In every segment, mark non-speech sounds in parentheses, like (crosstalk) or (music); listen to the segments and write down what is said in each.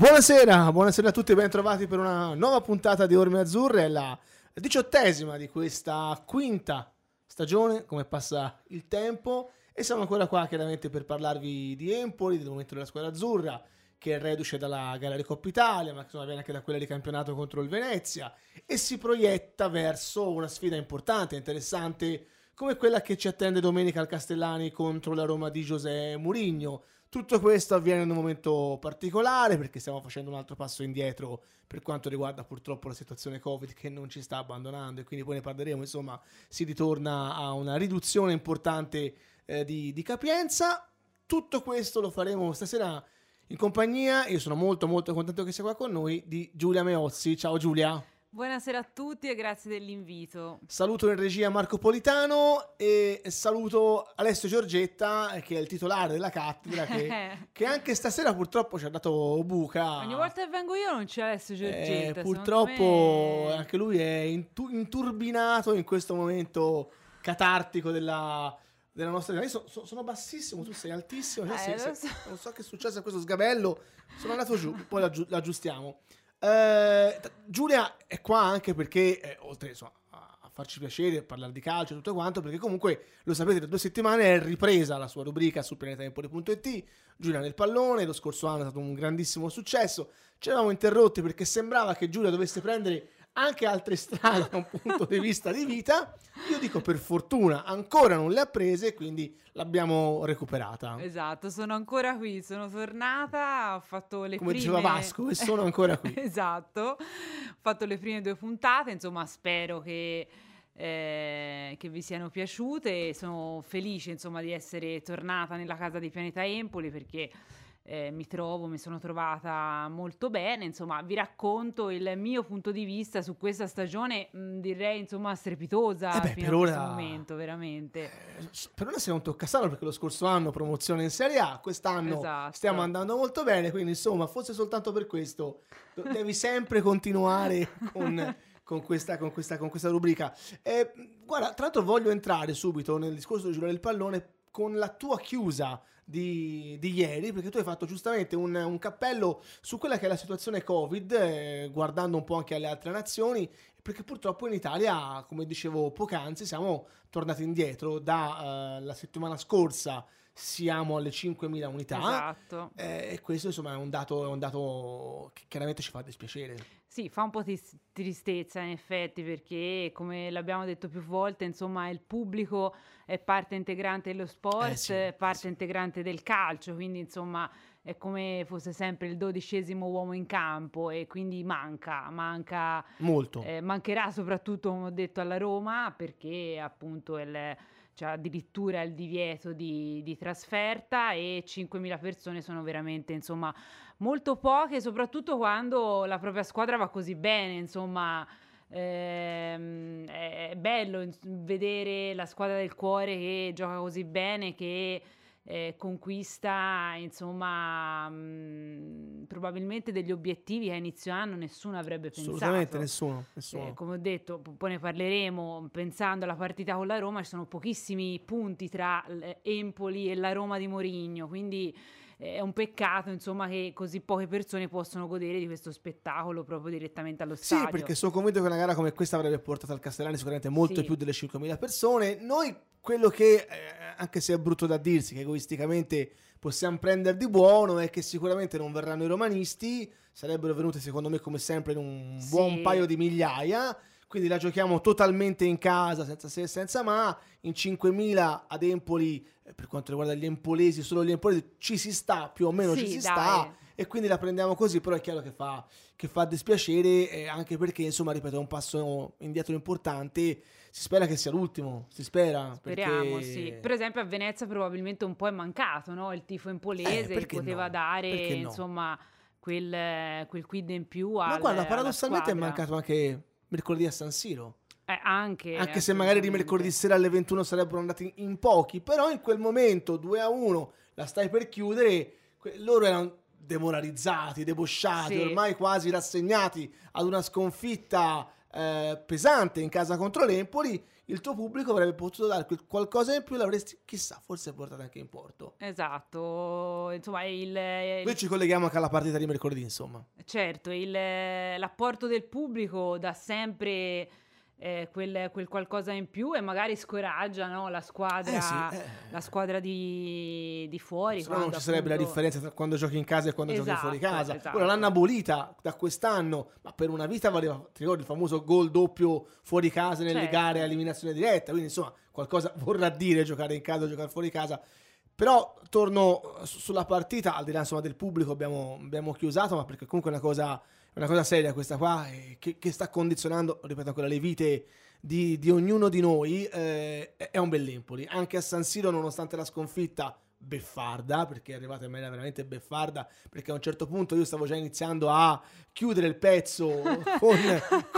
Buonasera, buonasera a tutti e ben trovati per una nuova puntata di Orme Azzurre, la diciottesima di questa quinta stagione, come passa il tempo, e siamo ancora qua chiaramente per parlarvi di Empoli, del momento della squadra azzurra, che è reduce dalla gara di Coppa Italia, ma insomma viene anche da quella di campionato contro il Venezia, e si proietta verso una sfida importante, interessante, come quella che ci attende domenica al Castellani contro la Roma di José Mourinho. Tutto questo avviene in un momento particolare perché stiamo facendo un altro passo indietro per quanto riguarda purtroppo la situazione Covid che non ci sta abbandonando e quindi poi ne parleremo, insomma si ritorna a una riduzione importante eh, di, di capienza. Tutto questo lo faremo stasera in compagnia, io sono molto molto contento che sia qua con noi, di Giulia Meozzi. Ciao Giulia. Buonasera a tutti e grazie dell'invito. Saluto in regia Marco Politano e saluto Alessio Giorgetta che è il titolare della cattedra che, (laughs) che anche stasera purtroppo ci ha dato buca. Ogni volta che vengo io non c'è Alessio Giorgetta. Eh, purtroppo me... anche lui è intu- inturbinato in questo momento catartico della, della nostra vita. Io so, so, sono bassissimo, tu sei altissimo. Cioè, eh, sei, so. sei, non so che è successo a questo sgabello. Sono andato giù, poi l'aggiustiamo. Eh, Giulia è qua anche perché, eh, oltre insomma, a farci piacere, parlare di calcio e tutto quanto, perché comunque lo sapete, da due settimane è ripresa la sua rubrica su pianetempoli.it. Giulia nel pallone, lo scorso anno è stato un grandissimo successo. Ci eravamo interrotti perché sembrava che Giulia dovesse prendere anche altre strade da un punto di vista di vita. Io dico per fortuna ancora non le ha prese, quindi l'abbiamo recuperata. Esatto, sono ancora qui, sono tornata, ho fatto le Come prime... diceva Vasco, e sono ancora qui. (laughs) esatto, ho fatto le prime due puntate, insomma spero che... Eh, che vi siano piaciute sono felice insomma di essere tornata nella casa di Pianeta Empoli perché eh, mi trovo, mi sono trovata molto bene, insomma vi racconto il mio punto di vista su questa stagione, mh, direi insomma strepitosa eh beh, per ora, questo momento, veramente. Eh, per ora siamo un toccasano perché lo scorso anno promozione in Serie A, quest'anno Esatto. stiamo andando molto bene, quindi insomma fosse soltanto per questo devi sempre continuare (laughs) con... Con questa, con, questa, con questa, rubrica. Eh, guarda, tra l'altro voglio entrare subito nel discorso di giocare il pallone con la tua chiusa di, di, ieri, perché tu hai fatto giustamente un, un, cappello su quella che è la situazione Covid, eh, guardando un po' anche alle altre nazioni, perché purtroppo in Italia, come dicevo poc'anzi, siamo tornati indietro dalla eh, settimana scorsa. Siamo alle 5.000 unità esatto. eh, e questo insomma è un, dato, è un dato che chiaramente ci fa dispiacere. Sì, fa un po' di tristezza in effetti perché come l'abbiamo detto più volte, insomma, il pubblico è parte integrante dello sport, Eh sì, è parte sì. integrante del calcio, quindi insomma è come fosse sempre il dodicesimo uomo in campo e quindi manca, manca Molto. eh, mancherà soprattutto, come ho detto, alla Roma perché appunto il, c'è addirittura il divieto di, di trasferta e 5.000 persone sono veramente insomma molto poche, soprattutto quando la propria squadra va così bene, insomma. ehm, è bello vedere la squadra del cuore che gioca così bene, che eh, conquista insomma mh, probabilmente degli obiettivi che a inizio anno nessuno avrebbe pensato. Assolutamente nessuno. nessuno. Eh, come ho detto, poi ne parleremo, pensando alla partita con la Roma, ci sono pochissimi punti tra Empoli e la Roma di Mourinho, quindi eh, è un peccato insomma che così poche persone possono godere di questo spettacolo proprio direttamente allo Sì, stadio. perché sono convinto che una gara come questa avrebbe portato al Castellani sicuramente molto Sì. più delle 5.000 persone. Noi, quello che, eh, anche se è brutto da dirsi, che egoisticamente possiamo prendere di buono, è che sicuramente non verranno i romanisti, sarebbero venuti secondo me come sempre in un Sì. buon paio di migliaia. Quindi la giochiamo totalmente in casa, senza se e senza ma. In 5.000 ad Empoli, eh, per quanto riguarda gli empolesi, solo gli empolesi, ci si sta, più o meno Sì, ci si dai. sta e quindi la prendiamo così, però è chiaro che fa, che fa dispiacere eh, anche perché insomma ripeto è un passo indietro importante, si spera che sia l'ultimo, si spera. Speriamo, perché- sì. Per esempio a Venezia probabilmente un po' è mancato, no? Il tifo empolese Eh, che poteva no? dare, Perché no? insomma, quel, quel quid in più Ma guarda, paradossalmente è mancato anche mercoledì a San Siro. Eh, anche, Anche se magari di mercoledì sera alle 21 sarebbero andati in pochi, però in quel momento 2 a 1 la stai per chiudere, loro erano demoralizzati, debosciati, Sì. ormai quasi rassegnati ad una sconfitta eh, pesante in casa contro l'Empoli, il tuo pubblico avrebbe potuto dare qualcosa in più l'avresti, chissà, forse portato anche in porto. Esatto, insomma, il, il... Noi ci colleghiamo anche alla partita di mercoledì, insomma. Certo, il, l'apporto del pubblico dà sempre eh, quel, quel, qualcosa in più e magari scoraggia no? la squadra, eh sì, eh. La squadra di, di fuori. Se no non ci sarebbe la differenza tra quando giochi in casa e quando esatto, giochi fuori casa. Esatto. Ora l'hanno abolita da quest'anno, ma per una vita valeva, ti ricordi il famoso gol doppio fuori casa nelle certo. gare a eliminazione diretta, quindi insomma qualcosa (laughs) vorrà dire giocare in casa o giocare fuori casa. Però torno sulla partita, al di là insomma, del pubblico abbiamo, abbiamo chiusato, ma perché comunque è una cosa una cosa seria questa qua, eh, che, che, sta condizionando, ripeto ancora, le vite di, di ognuno di noi, eh, è un bell'Empoli. Anche a San Siro, nonostante la sconfitta beffarda, perché è arrivata in maniera veramente beffarda, perché a un certo punto io stavo già iniziando a chiudere il pezzo (laughs) con,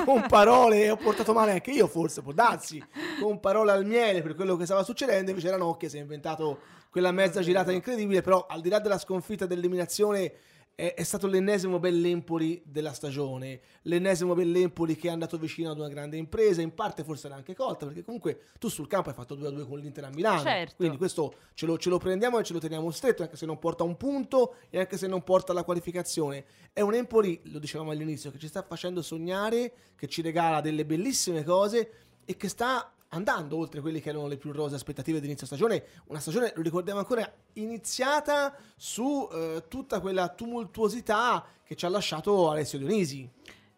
con parole, e ho portato male anche io forse, può darsi, con parole al miele per quello che stava succedendo, invece Ranocchia si è inventato quella mezza girata incredibile, però al di là della sconfitta dell'eliminazione è, è, stato l'ennesimo bell'Empoli della stagione, l'ennesimo bell'Empoli che è andato vicino ad una grande impresa, in parte forse l'ha anche colta, perché comunque tu sul campo hai fatto 2-2 con l'Inter a Milano, certo. quindi questo ce lo, ce lo, prendiamo e ce lo teniamo stretto, anche se non porta un punto e anche se non porta la qualificazione. È un Empoli, lo dicevamo all'inizio, che ci sta facendo sognare, che ci regala delle bellissime cose e che sta andando oltre quelle che erano le più rose aspettative di inizio stagione, una stagione, lo ricordiamo ancora, iniziata su eh, tutta quella tumultuosità che ci ha lasciato Alessio Dionisi.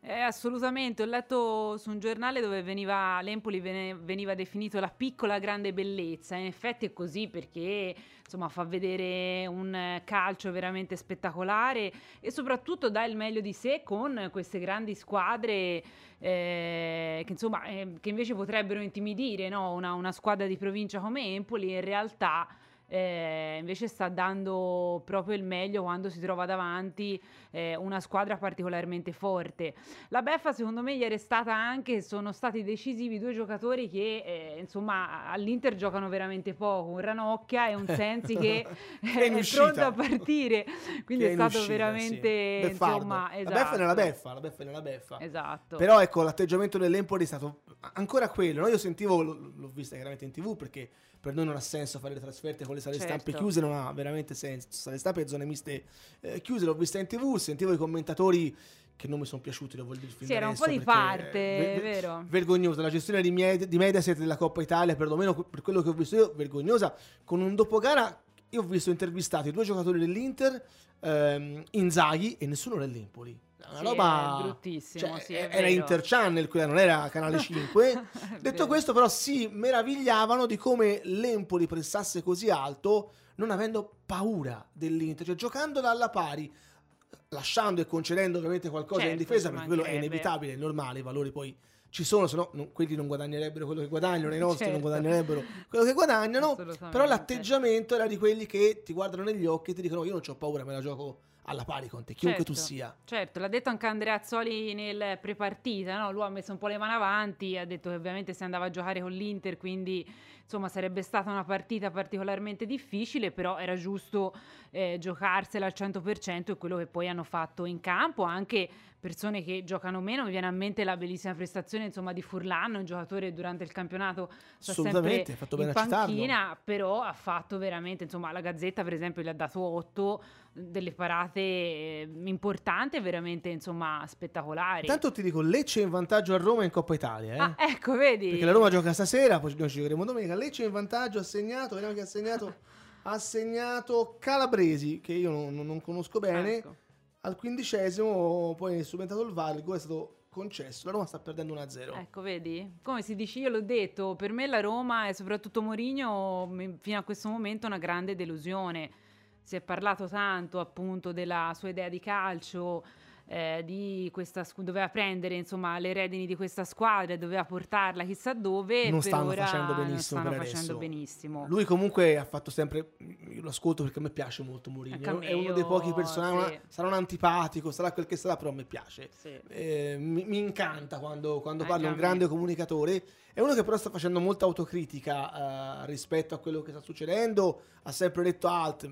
Eh, assolutamente, ho letto su un giornale dove veniva, l'Empoli veniva definito la piccola grande bellezza, in effetti è così perché insomma, fa vedere un calcio veramente spettacolare e soprattutto dà il meglio di sé con queste grandi squadre eh, che, insomma, eh, che invece potrebbero intimidire no? una, una squadra di provincia come Empoli, in realtà eh, invece sta dando proprio il meglio quando si trova davanti eh, una squadra particolarmente forte. La beffa secondo me ieri è stata anche, sono stati decisivi due giocatori che eh, insomma all'Inter giocano veramente poco, un Ranocchia e un Sensi che (laughs) è, è pronto a partire, quindi che è, stato uscita, veramente sì. insomma, esatto. La beffa è nella beffa, la beffa è nella beffa. Esatto. Però ecco l'atteggiamento dell'Empoli è stato ancora quello, no? io sentivo, l'ho vista chiaramente in tv perché per noi non ha senso fare le trasferte con le sale certo. stampe chiuse, non ha veramente senso. Sale stampe e zone miste eh, chiuse, l'ho vista in tv, sentivo i commentatori che non mi sono piaciuti, devo dire. Sì, era un po' di parte, ver- vero. Vergognosa, la gestione di, Med- di Mediaset della Coppa Italia, perlomeno per quello che ho visto io, vergognosa, con un dopogara, io ho visto intervistati due giocatori dell'Inter, ehm, Inzaghi e nessuno dell'Empoli una sì, roba bruttissimo. Cioè, sì, era Interchannel, quella non era Canale (laughs) 5. Detto questo, però, si meravigliavano di come l'Empoli pressasse così alto, non avendo paura dell'Inter, cioè giocando dalla pari, lasciando e concedendo ovviamente qualcosa certo, in difesa, perché quello è inevitabile, è normale, i valori poi ci sono, se no non, quelli non guadagnerebbero quello che guadagnano, i nostri certo. non guadagnerebbero quello che guadagnano, però l'atteggiamento era di quelli che ti guardano negli occhi e ti dicono io non ho paura, me la gioco alla pari con te, chiunque certo, tu sia. Certo, l'ha detto anche Andrea Azzoli nel prepartita, no? lui ha messo un po' le mani avanti, ha detto che ovviamente si andava a giocare con l'Inter, quindi insomma sarebbe stata una partita particolarmente difficile, però era giusto eh, giocarsela al 100% e quello che poi hanno fatto in campo, anche persone che giocano meno, mi viene a mente la bellissima prestazione insomma, di Furlan, un giocatore durante il campionato sta sempre fatto in panchina, però ha fatto veramente, insomma la Gazzetta per esempio gli ha dato 8 delle parate eh, importanti veramente insomma spettacolari. Tanto ti dico, Lecce in vantaggio a Roma in Coppa Italia. Eh? Ah, ecco, vedi. Perché la Roma gioca stasera, poi noi ci giocheremo domenica. Lecce in vantaggio, ha segnato, vediamo che ha segnato, ha segnato Calabresi, che io non, non conosco bene. Ecco. Al quindicesimo poi è subentrato il VAR, il gol è stato concesso. La Roma sta perdendo 1-0. Ecco, vedi? Come si dice, io l'ho detto, per me la Roma e soprattutto Mourinho fino a questo momento è una grande delusione si è parlato tanto appunto della sua idea di calcio, eh, di questa doveva prendere insomma le redini di questa squadra e doveva portarla chissà dove non stanno facendo benissimo non stanno facendo benissimo. Lui comunque ha fatto sempre io lo ascolto perché a me piace molto Mourinho è uno dei pochi personaggi sì. sarà un antipatico sarà quel che sarà però a me piace. Sì. eh, mi, mi, incanta quando, quando parla un grande comunicatore. È uno che però sta facendo molta autocritica uh, rispetto a quello che sta succedendo ha sempre detto alt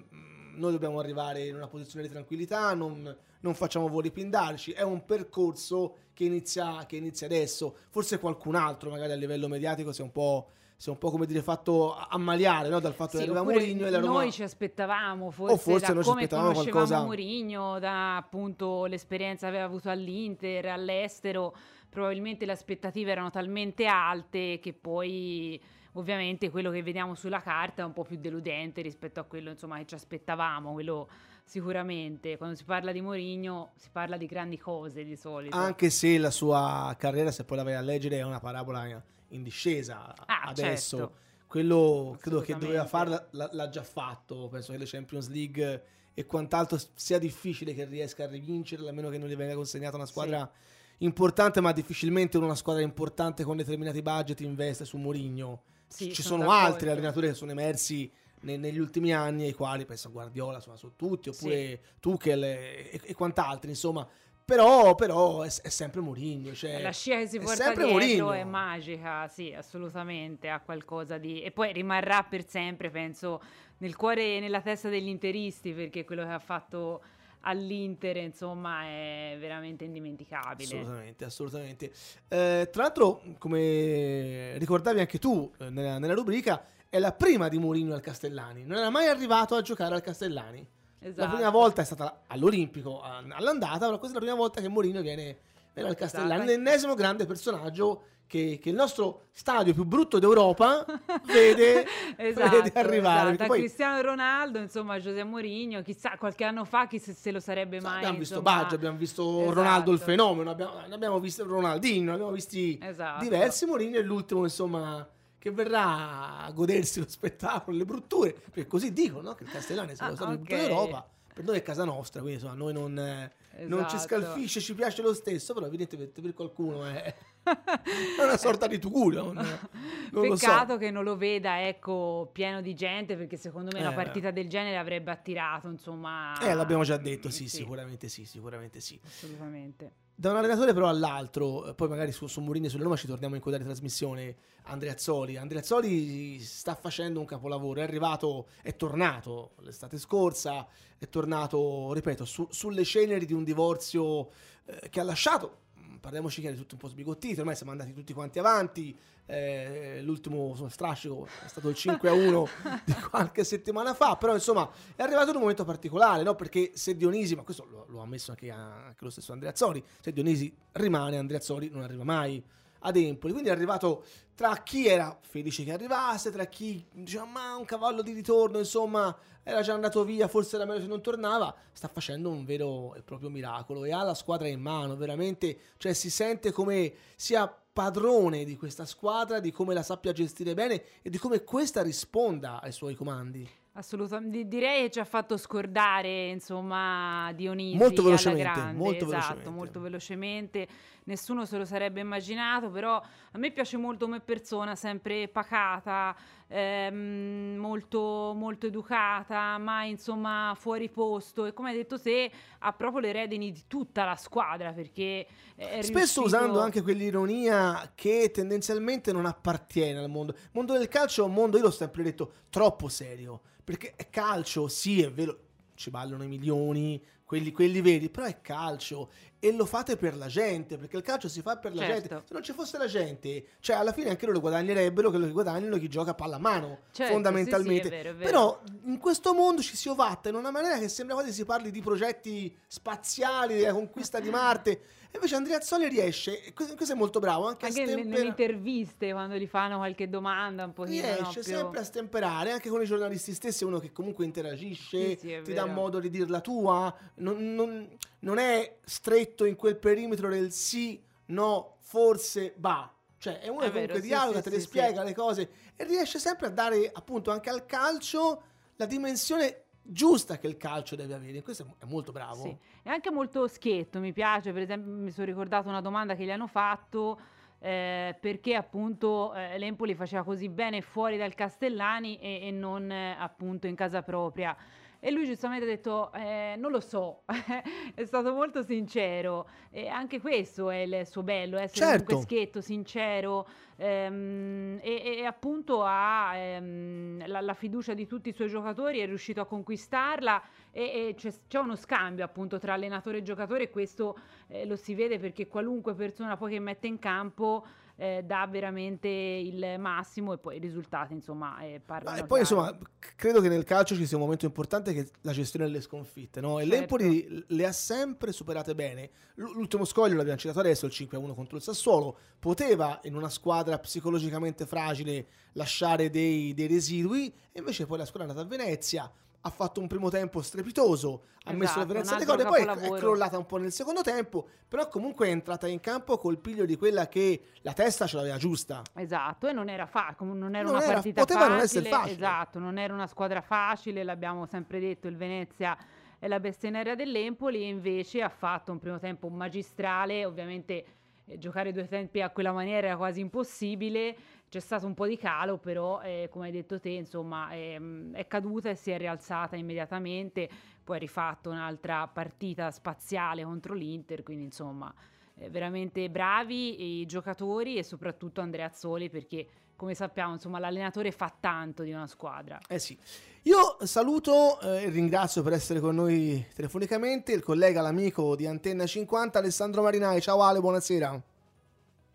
noi dobbiamo arrivare in una posizione di tranquillità, non, non facciamo voli pindarici, è un percorso che inizia, che inizia adesso, forse qualcun altro magari a livello mediatico si è un po' si è un po' come dire fatto ammaliare no? dal fatto sì, che arriva Mourinho e la Roma... noi ci aspettavamo forse, forse da noi come conoscevamo qualcosa... Mourinho da appunto l'esperienza che aveva avuto all'Inter all'estero probabilmente le aspettative erano talmente alte che poi ovviamente quello che vediamo sulla carta è un po' più deludente rispetto a quello insomma, che ci aspettavamo quello sicuramente quando si parla di Mourinho si parla di grandi cose di solito anche se la sua carriera se poi la vai a leggere è una parabola in discesa ah, adesso. Certo. Quello credo che doveva farla, l'ha già fatto. Penso che le Champions League e quant'altro sia difficile che riesca a rivincerla, a meno che non gli venga consegnata una squadra sì. importante, ma difficilmente una squadra importante con determinati budget investe su Mourinho. Sì, Ci sono, sono altri allenatori che sono emersi negli ultimi anni, ai quali penso a Guardiola, insomma, su tutti, oppure sì. Tuchel e, e quant'altri, insomma però, però è, è, sempre Mourinho. Cioè, la scia che si porta dietro Mourinho. è magica, sì, assolutamente, ha qualcosa di... E poi rimarrà per sempre, penso, nel cuore e nella testa degli interisti, perché quello che ha fatto all'Inter, insomma, è veramente indimenticabile. Assolutamente, assolutamente. Eh, tra l'altro, come ricordavi anche tu eh, nella, nella rubrica, è la prima di Mourinho al Castellani. Non era mai arrivato a giocare al Castellani. Esatto. La prima esatto. volta è stata all'Olimpico, all'andata, però questa è la prima volta che Mourinho viene, viene al Castellani, esatto. l'ennesimo grande personaggio che, che, il nostro stadio più brutto d'Europa vede, (laughs) esatto, vede arrivare. Esatto. Poi, Cristiano Ronaldo, insomma, Giuseppe Mourinho, chissà, qualche anno fa chi se, se lo sarebbe mai... Abbiamo visto insomma... Baggio, abbiamo visto esatto. Ronaldo il fenomeno, abbiamo, abbiamo visto Ronaldinho, abbiamo visti esatto. diversi, Mourinho è l'ultimo, insomma che verrà a godersi lo spettacolo, le brutture, perché così dicono no? che il Castellani è stato ah, okay. brutto d'Europa, per noi è casa nostra, quindi insomma noi non, esatto. non ci esatto. scalfisce, ci piace lo stesso, però evidentemente per qualcuno è, è una sorta di tugurio. Non, non Peccato so. che non lo veda ecco, pieno di gente, perché secondo me eh. una partita del genere avrebbe attirato, insomma... Eh, l'abbiamo già detto, sì, sì. sicuramente sì, sicuramente sì. Assolutamente. Da un allenatore però all'altro, eh, poi magari su, su Mourinho e sulla Roma ci torniamo in coda di trasmissione, Andrea Azzoli. Andrea Azzoli sta facendo un capolavoro, è arrivato, è tornato l'estate scorsa, è tornato, ripeto, su, sulle ceneri di un divorzio eh, che ha lasciato parliamoci chiaro, tutto un po' sbigottito, ormai siamo andati tutti quanti avanti, eh, l'ultimo strascico è stato il 5 a 1 (laughs) di qualche settimana fa, però insomma è arrivato in un momento particolare, no? perché se Dionisi, ma questo lo, lo ha ammesso anche, anche, lo stesso Andrea Azzori, se Dionisi rimane, Andrea Azzori non arriva mai ad Empoli. Quindi è arrivato tra chi era felice che arrivasse, tra chi diceva ma un cavallo di ritorno, insomma, era già andato via, forse era meglio se non tornava, sta facendo un vero e proprio miracolo e ha la squadra in mano, veramente, cioè si sente come sia padrone di questa squadra, di come la sappia gestire bene e di come questa risponda ai suoi comandi. Assolutamente, direi che ci ha fatto scordare, insomma, Dionisi molto velocemente, grande, molto esatto, velocemente. molto velocemente. Nessuno se lo sarebbe immaginato, però a me piace molto come persona, sempre pacata, ehm, molto, molto educata, mai insomma fuori posto e come hai detto te ha proprio le redini di tutta la squadra perché spesso riuscito... usando anche quell'ironia che tendenzialmente non appartiene al mondo. Il mondo del calcio è un mondo, io l'ho sempre detto, troppo serio perché è calcio, sì, è vero, ci ballano i milioni, quelli, quelli veri, però è calcio e lo fate per la gente, perché il calcio si fa per la certo. gente. Se non ci fosse la gente, cioè alla fine anche loro guadagnerebbero quello che guadagnano chi gioca a palla a mano, certo, fondamentalmente. Sì, sì, è vero, è vero. Però in questo mondo ci si ovatta in una maniera che sembra quasi si parli di progetti spaziali, della conquista di Marte. E invece Andrea Azzoli riesce, questo è molto bravo, anche, anche a stempera... nelle interviste quando gli fanno qualche domanda un pochino Riesce no, più... sempre a stemperare, anche con i giornalisti stessi, uno che comunque interagisce, Sì, sì, è ti vero. dà modo di dir la tua, non, non- non è stretto in quel perimetro del sì, no, forse, va. Cioè è uno È che comunque sì, dialoga, sì, te le sì, spiega le cose e riesce sempre a dare appunto anche al calcio la dimensione giusta che il calcio deve avere. Questo è- molto bravo. Sì. È anche molto schietto, mi piace, per esempio mi sono ricordato una domanda che gli hanno fatto eh, perché appunto eh, l'Empoli faceva così bene fuori dal Castellani e, e non eh, appunto in casa propria. e lui giustamente ha detto eh, non lo so, (laughs) è stato molto sincero e anche questo è il suo bello, essere certo. comunque schietto, sincero ehm, appunto ha ehm, la, la, fiducia di tutti i suoi giocatori, è riuscito a conquistarla e, e c'è, c'è, uno scambio appunto tra allenatore e giocatore e questo eh, lo si vede perché qualunque persona poi che mette in campo eh, dà veramente il massimo e poi i risultati insomma eh, parlano. E poi insomma credo che nel calcio ci sia un momento importante che è la gestione delle sconfitte no? e certo. l'Empoli le ha sempre superate bene. l'ultimo scoglio l'abbiamo citato adesso, il 5-1 contro il Sassuolo, poteva in una squadra psicologicamente fragile lasciare dei, dei residui e invece poi la squadra è andata a Venezia ha fatto un primo tempo strepitoso, ha esatto, messo la Venezia alle corde, poi è crollata un po' nel secondo tempo, però comunque è entrata in campo col piglio di quella che la testa ce l'aveva giusta. Esatto, e non era, fa- non era non una era, partita poteva facile, non essere facile. Esatto, non era una squadra facile, l'abbiamo sempre detto, il Venezia è la bestia dell'Empoli e invece ha fatto un primo tempo magistrale, ovviamente eh, giocare due tempi a quella maniera era quasi impossibile c'è stato un po' di calo, però eh, come hai detto te, insomma, è, mm, è, caduta e si è rialzata immediatamente, poi ha rifatto un'altra partita spaziale contro l'Inter, quindi insomma, eh, veramente bravi i giocatori e soprattutto Andrea Azzoli perché come sappiamo, insomma, l'allenatore fa tanto di una squadra. Eh sì. Io saluto e eh, ringrazio per essere con noi telefonicamente il collega, l'amico di Antenna 50, Alessandro Marinai. Ciao Ale, buonasera.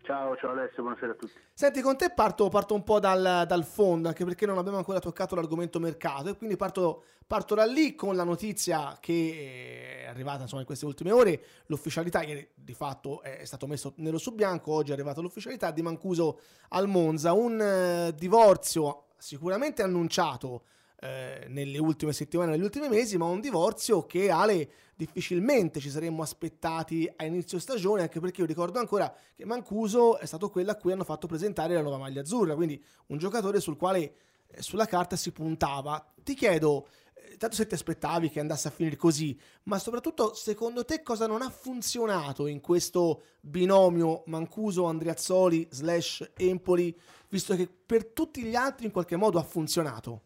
Ciao, ciao Alessio, buonasera a tutti. Senti, con te parto, parto un po' dal, dal, fondo, anche perché non abbiamo ancora toccato l'argomento mercato, e quindi parto, parto, da lì con la notizia che è arrivata insomma, in queste ultime ore, l'ufficialità, che di fatto è stato messo nero su bianco, oggi è arrivata l'ufficialità di Mancuso al Monza, un eh, divorzio sicuramente annunciato eh, nelle ultime settimane, negli ultimi mesi, ma un divorzio che Ale difficilmente ci saremmo aspettati a inizio stagione, anche perché io ricordo ancora che Mancuso è stato quello a cui hanno fatto presentare la nuova maglia azzurra, quindi un giocatore sul quale eh, sulla carta si puntava. Ti chiedo, eh, tanto se ti aspettavi che andasse a finire così, ma soprattutto secondo te cosa non ha funzionato in questo binomio Mancuso-Andriazzoli slash Empoli, visto che per tutti gli altri in qualche modo ha funzionato?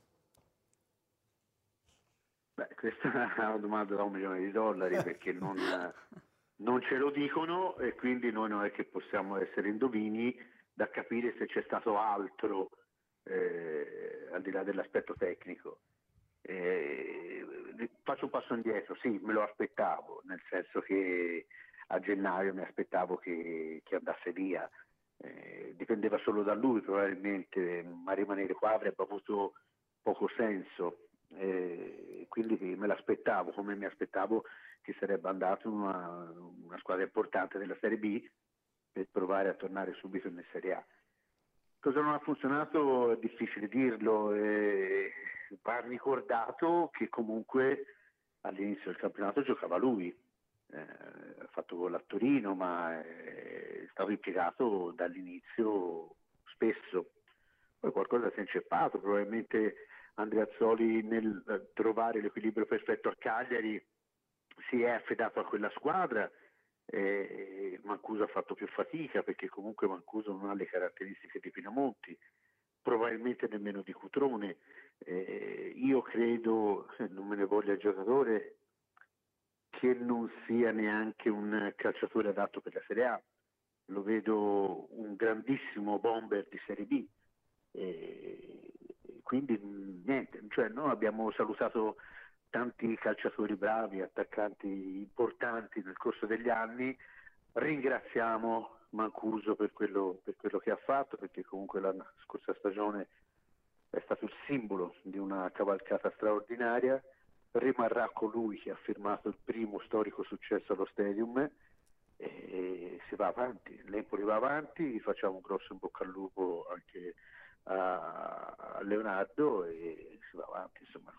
Beh, questa (laughs) è una domanda da un milione di dollari perché non, non, ce lo dicono e quindi noi non è che possiamo essere indovini da capire se c'è stato altro eh, al di là dell'aspetto tecnico. Eh, faccio un passo indietro, sì, me lo aspettavo, nel senso che a gennaio mi aspettavo che, che andasse via, eh, dipendeva solo da lui probabilmente, ma rimanere qua avrebbe avuto poco senso e quindi me l'aspettavo come mi aspettavo che sarebbe andato in una, una, squadra importante della Serie B per provare a tornare subito in Serie A. Cosa non ha funzionato è difficile dirlo, eh, va ricordato che comunque all'inizio del campionato giocava lui, eh, ha fatto gol a Torino ma è stato impiegato dall'inizio spesso, poi qualcosa si è inceppato, probabilmente Andreazzoli nel eh, trovare l'equilibrio perfetto a Cagliari si è affidato a quella squadra eh, Mancuso ha fatto più fatica perché comunque Mancuso non ha le caratteristiche di Pinamonti probabilmente nemmeno di Cutrone. Eh, io credo, non me ne voglia il giocatore che non sia neanche un calciatore adatto per la Serie A. Lo vedo un grandissimo bomber di Serie B eh, quindi niente, cioè noi abbiamo salutato tanti calciatori bravi, attaccanti importanti nel corso degli anni, ringraziamo Mancuso per quello, per quello che ha fatto, perché comunque la scorsa stagione è stato il simbolo di una cavalcata straordinaria, rimarrà colui che ha firmato il primo storico successo allo stadium e si va avanti, l'Empoli va avanti, facciamo un grosso in bocca al lupo anche a Leonardo e si va avanti, insomma.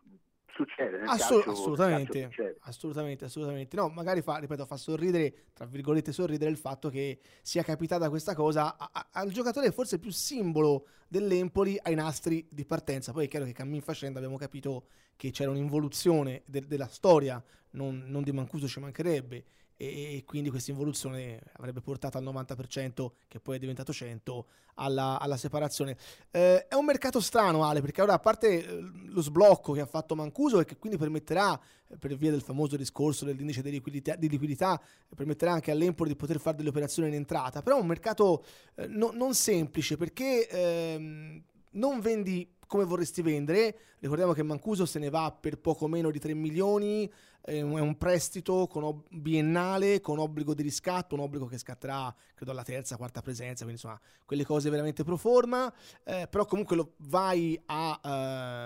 Succede Assu- calcio, assolutamente, succede. assolutamente, assolutamente. No, magari fa, ripeto, fa sorridere, tra virgolette, sorridere il fatto che sia capitata questa cosa a, a, al giocatore forse più simbolo dell'Empoli ai nastri di partenza. Poi è chiaro che cammin facendo abbiamo capito che c'era un'involuzione de- della storia, non, non di Mancuso ci mancherebbe, e quindi questa involuzione avrebbe portato al 90% che poi è diventato 100 alla, alla separazione. Eh, è un mercato strano Ale perché ora a parte eh, lo sblocco che ha fatto Mancuso e che quindi permetterà eh, per via del famoso discorso dell'indice di liquidità, di liquidità permetterà anche all'Empoli di poter fare delle operazioni in entrata però è un mercato eh, no, non semplice perché ehm, non vendi come vorresti vendere. Ricordiamo che Mancuso se ne va per poco meno di 3 milioni, è un prestito con biennale con obbligo di riscatto, un obbligo che scatterà credo alla terza, quarta presenza, quindi insomma quelle cose veramente pro forma, eh, però comunque lo vai a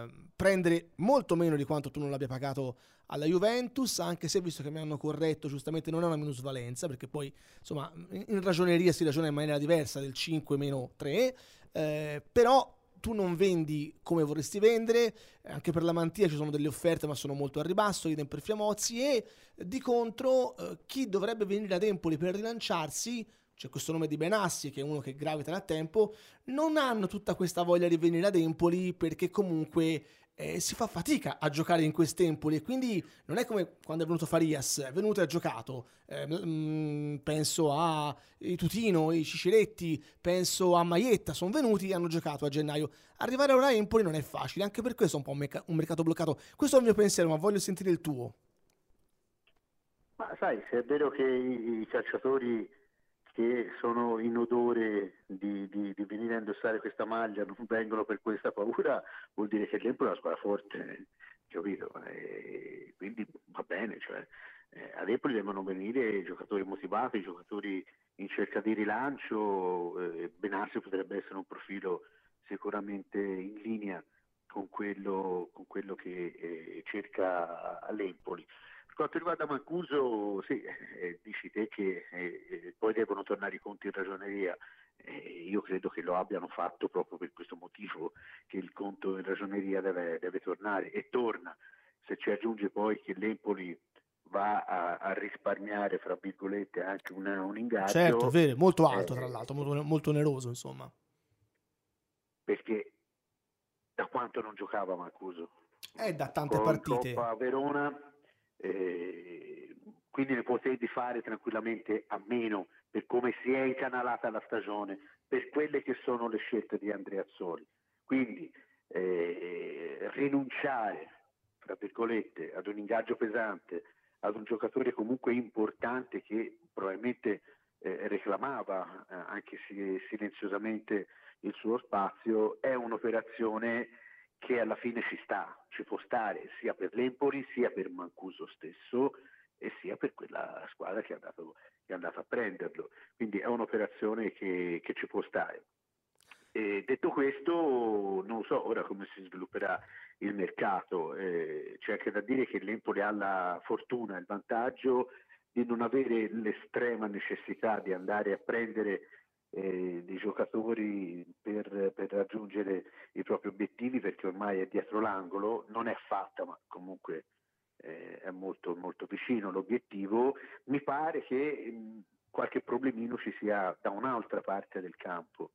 eh, prendere molto meno di quanto tu non l'abbia pagato alla Juventus, anche se visto che mi hanno corretto, giustamente non è una minusvalenza, perché poi insomma in ragioneria si ragiona in maniera diversa del 5 meno 3, eh, però tu non vendi come vorresti vendere, anche per la Mantia ci sono delle offerte ma sono molto a ribasso, idem per Fiamozzi e di contro eh, chi dovrebbe venire ad Empoli per rilanciarsi, c'è questo nome di Benassi che è uno che gravita da tempo, non hanno tutta questa voglia di venire ad Empoli perché comunque eh, si fa fatica a giocare in quest'Empoli e quindi non è come quando è venuto Farias, è venuto e ha giocato. Eh, mm, penso a Tutino, i Ciciretti, penso a Maietta, sono venuti e hanno giocato a gennaio. Arrivare ora a Empoli non è facile, anche per questo è un po' un, meca- un mercato bloccato. Questo è il mio pensiero, ma voglio sentire il tuo. Ma sai, se è vero che i, i calciatori che sono in odore di, di, di, venire a indossare questa maglia non vengono per questa paura, vuol dire che l'Empoli è una squadra forte, capito? E quindi va bene, cioè, eh, ad Empoli devono venire giocatori motivati, giocatori in cerca di rilancio, eh, Benassi potrebbe essere un profilo sicuramente in linea con quello, con quello che eh, cerca all'Empoli quanto riguarda Mancuso, sì, eh, dici te che eh, eh, poi devono tornare i conti in ragioneria. Eh, io credo che lo abbiano fatto proprio per questo motivo, che il conto in ragioneria deve, deve tornare e torna. Se ci aggiunge poi che l'Empoli va a, a risparmiare, fra virgolette, anche una, un ingaggio. Certo, vero, molto alto tra l'altro, molto, molto oneroso insomma. Perché da quanto non giocava Mancuso? Eh, da tante Con partite. Coppa Verona eh, quindi ne potevi fare tranquillamente a meno per come si è incanalata la stagione, per quelle che sono le scelte di Andrea Azzoli. Quindi eh, rinunciare, tra virgolette, ad un ingaggio pesante, ad un giocatore comunque importante che probabilmente eh, reclamava eh, anche silenziosamente il suo spazio, è un'operazione che alla fine ci sta, ci può stare sia per l'Empoli sia per Mancuso stesso e sia per quella squadra che è, andato, che è andata a prenderlo. Quindi è un'operazione che, che ci può stare. E detto questo, non so ora come si svilupperà il mercato, eh, c'è anche da dire che l'Empoli ha la fortuna, il vantaggio di non avere l'estrema necessità di andare a prendere eh, dei giocatori per, per, raggiungere i propri obiettivi perché ormai è dietro l'angolo, non è fatta ma comunque eh, è molto, molto vicino l'obiettivo, mi pare che mh, qualche problemino ci sia da un'altra parte del campo.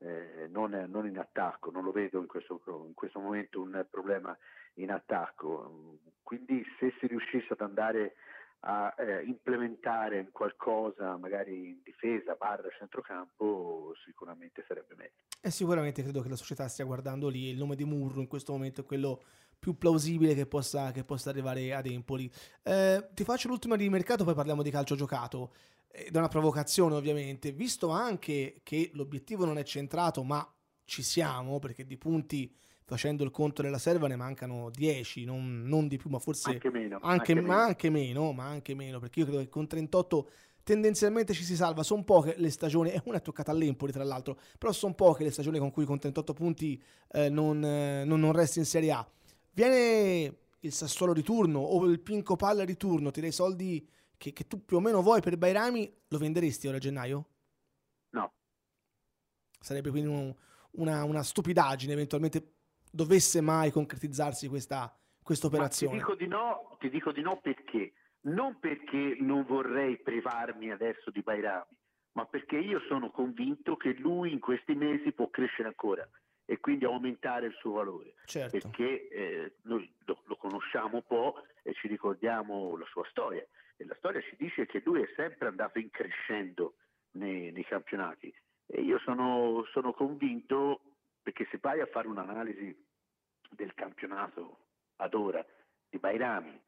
Eh, non, non, in attacco, non lo vedo in questo, in questo, momento un problema in attacco. Quindi se si riuscisse ad andare a eh, implementare qualcosa magari in difesa, barra centrocampo, sicuramente sarebbe meglio. E sicuramente credo che la società stia guardando lì, il nome di Murro in questo momento è quello più plausibile che possa, che possa arrivare ad Empoli. Eh, ti faccio l'ultima di mercato, poi parliamo di calcio giocato. Ed è una provocazione ovviamente, visto anche che l'obiettivo non è centrato, ma ci siamo, perché di punti facendo il conto della serva ne mancano 10, non, non, di più, ma forse anche meno, anche, anche ma meno. anche meno, ma anche meno, perché io credo che con 38 tendenzialmente ci si salva. Sono poche le stagioni, e una è toccata all'Empoli tra l'altro, però sono poche le stagioni con cui con 38 punti eh, non, eh, non, non, resti in Serie A. Viene il Sassuolo di turno o il Pinco Palla di turno, ti dai soldi che, che tu più o meno vuoi per Bairami, lo venderesti ora a gennaio? No. Sarebbe quindi un, una, una stupidaggine eventualmente dovesse mai concretizzarsi questa, questa operazione? Ti dico, di no, ti dico di no perché? Non perché non vorrei privarmi adesso di Bairami, ma perché io sono convinto che lui in questi mesi può crescere ancora e quindi aumentare il suo valore. Certo. Perché eh, noi lo, lo, conosciamo un po' e ci ricordiamo la sua storia. E la storia ci dice che lui è sempre andato in crescendo nei, nei campionati. E io sono, sono convinto, perché se vai a fare un'analisi del campionato ad ora di Bairami,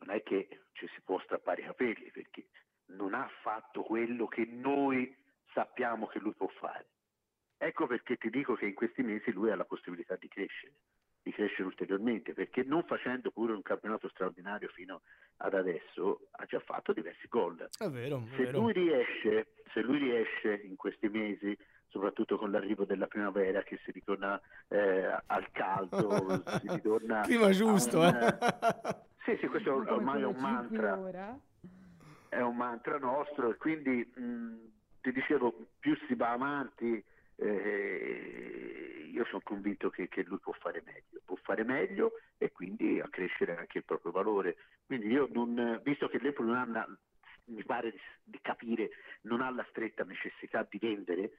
non è che ci si può strappare i capelli, perché non ha fatto quello che noi sappiamo che lui può fare. Ecco perché ti dico che in questi mesi lui ha la possibilità di crescere, di crescere ulteriormente, perché non facendo pure un campionato straordinario fino ad adesso ha già fatto diversi gol. È vero, è se, vero. Lui riesce, se lui riesce in questi mesi soprattutto con l'arrivo della primavera che si ritorna eh, al caldo, (laughs) si ritorna... Clima giusto, un, eh. (laughs) Sì, sì, questo ormai è un mantra. È un mantra nostro e quindi mh, ti dicevo, più si va avanti, eh, io sono convinto che, che, lui può fare meglio, può fare meglio e quindi accrescere anche il proprio valore. Quindi io non, visto che l'Empoli non ha, mi pare di, di capire, non ha la stretta necessità di vendere,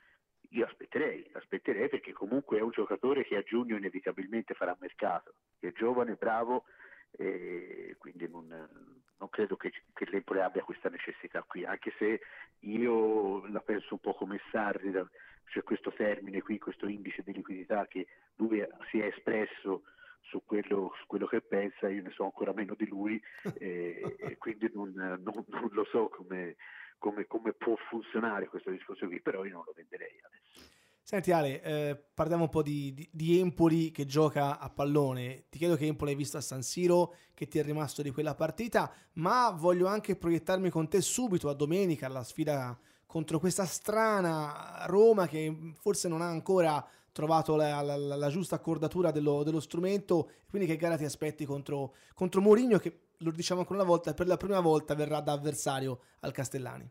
io aspetterei, aspetterei perché comunque è un giocatore che a giugno inevitabilmente farà mercato, che è giovane, bravo, e quindi non, non credo che, che l'Empoli abbia questa necessità qui, anche se io la penso un po' come Sarri, c'è questo termine qui, questo indice di liquidità che lui si è espresso su quello, su quello che pensa, io ne so ancora meno di lui (laughs) e, e quindi non, non, non lo so come, come, come, può funzionare questo discorso qui, però io non lo venderei adesso. Senti Ale, eh, parliamo un po' di, di, di, Empoli che gioca a pallone. Ti chiedo che Empoli hai visto a San Siro, che ti è rimasto di quella partita, ma voglio anche proiettarmi con te subito a domenica alla sfida contro questa strana Roma che forse non ha ancora trovato la, la, la giusta accordatura dello, dello, strumento. Quindi che gara ti aspetti contro, contro Mourinho che, lo diciamo ancora una volta, per la prima volta verrà da avversario al Castellani?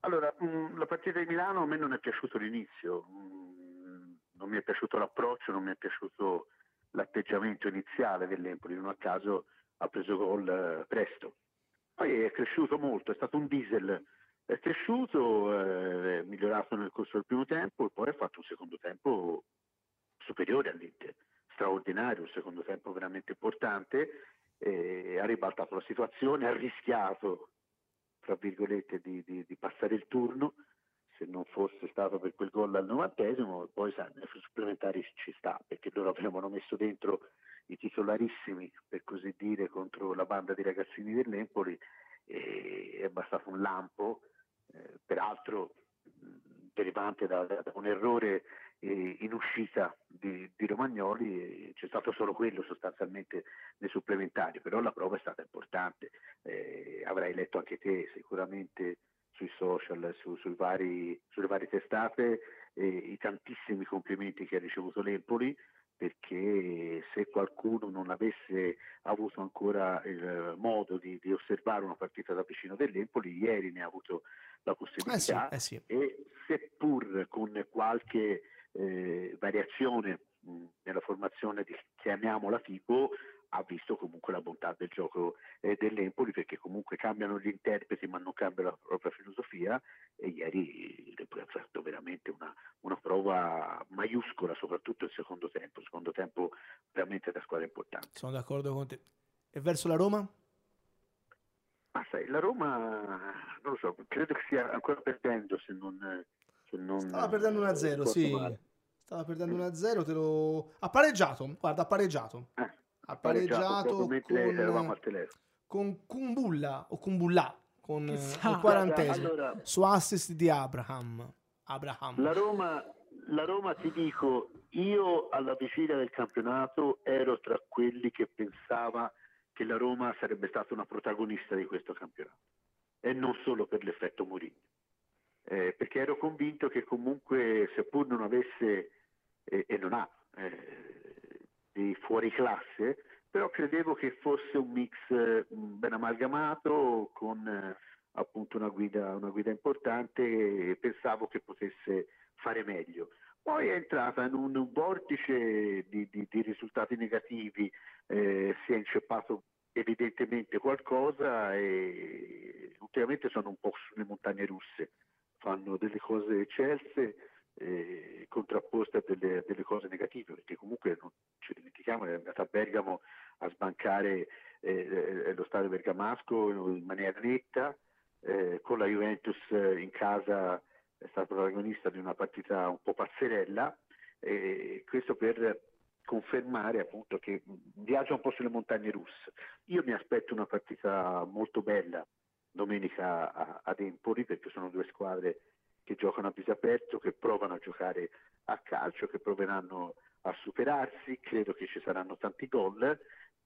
Allora, mm, la partita di Milano a me non è piaciuto l'inizio, mm, non mi è piaciuto l'approccio, non mi è piaciuto l'atteggiamento iniziale dell'Empoli, non a caso ha preso gol eh, presto. Poi è cresciuto molto, è stato un diesel, è cresciuto, eh, è migliorato nel corso del primo tempo e poi ha fatto un secondo tempo superiore all'Inter, straordinario, un secondo tempo veramente importante, eh, ha ribaltato la situazione, ha rischiato tra virgolette, di, di, di, passare il turno, se non fosse stato per quel gol al novantesimo, poi nei supplementari ci sta, perché loro avevano messo dentro i titolarissimi, per così dire, contro la banda di ragazzini dell'Empoli, e è bastato un lampo, eh, peraltro derivante da, da, un errore in uscita di, di Romagnoli, c'è stato solo quello sostanzialmente nei supplementari, però la prova è stata importante, eh, avrai letto anche te sicuramente sui social, su, sui vari, sulle varie testate, eh, i tantissimi complimenti che ha ricevuto l'Empoli, perché se qualcuno non avesse avuto ancora il modo di, di osservare una partita da vicino dell'Empoli, ieri ne ha avuto la possibilità eh sì, eh sì. e seppur con qualche eh, variazione mh, nella formazione di, chiamiamola tipo, ha visto comunque la bontà del gioco eh, dell'Empoli perché comunque cambiano gli interpreti ma non cambia la propria filosofia e ieri l'Empoli ha fatto veramente una, una, prova maiuscola soprattutto il secondo tempo, il secondo tempo veramente da squadra importante. Sono d'accordo con te. E verso la Roma? Ma sai, la Roma, non lo so, credo che stia ancora perdendo se non... Se non Stava perdendo 1-0, sì. Male. Stava perdendo 1-0, te lo... Ha pareggiato, guarda, ha pareggiato. Eh, ha pareggiato con, al telefono. con Kumbulla o Kumbulla con Chissà. il quarantesimo allora, su assist di Abraham. Abraham. La Roma, la Roma ti dico, io alla vigilia del campionato ero tra quelli che pensava che la Roma sarebbe stata una protagonista di questo campionato e non solo per l'effetto Mourinho. Eh, perché ero convinto che comunque seppur non avesse eh, e non ha eh, di fuori classe, però credevo che fosse un mix eh, ben amalgamato con eh, appunto una guida, una guida importante e pensavo che potesse fare meglio. Poi è entrata in un vortice di, di, di risultati negativi, eh, si è inceppato evidentemente qualcosa e ultimamente sono un po' sulle montagne russe, fanno delle cose eccelse eh, contrapposte a delle, delle, cose negative, perché comunque non ci dimentichiamo è andata a Bergamo a sbancare eh, lo stadio bergamasco in maniera netta, eh, con la Juventus in casa è stato protagonista di una partita un po' pazzerella, questo per confermare appunto che viaggia un po' sulle montagne russe. Io mi aspetto una partita molto bella domenica a, ad Empoli perché sono due squadre che giocano a viso aperto, che provano a giocare a calcio, che proveranno a superarsi, credo che ci saranno tanti gol,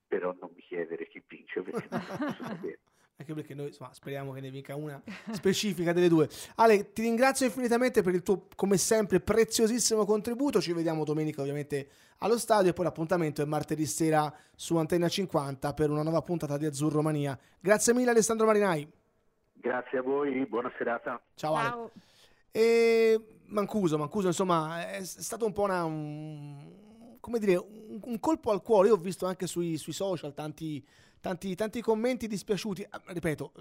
però non mi chiedere chi vince perché non posso (laughs) sapere anche perché noi insomma, speriamo che ne vinca una specifica delle due. Ale, ti ringrazio infinitamente per il tuo, come sempre, preziosissimo contributo. Ci vediamo domenica, ovviamente, allo stadio. E poi l'appuntamento è martedì sera su Antenna 50 per una nuova puntata di Azzurro Mania. Grazie mille, Alessandro Marinai. Grazie a voi, buona serata. Ciao, Ale. E Mancuso, Mancuso, insomma, è stato un po' una. Un, come dire, un, un colpo al cuore. Io ho visto anche sui, sui social tanti tanti, tanti commenti dispiaciuti. Ah, ripeto,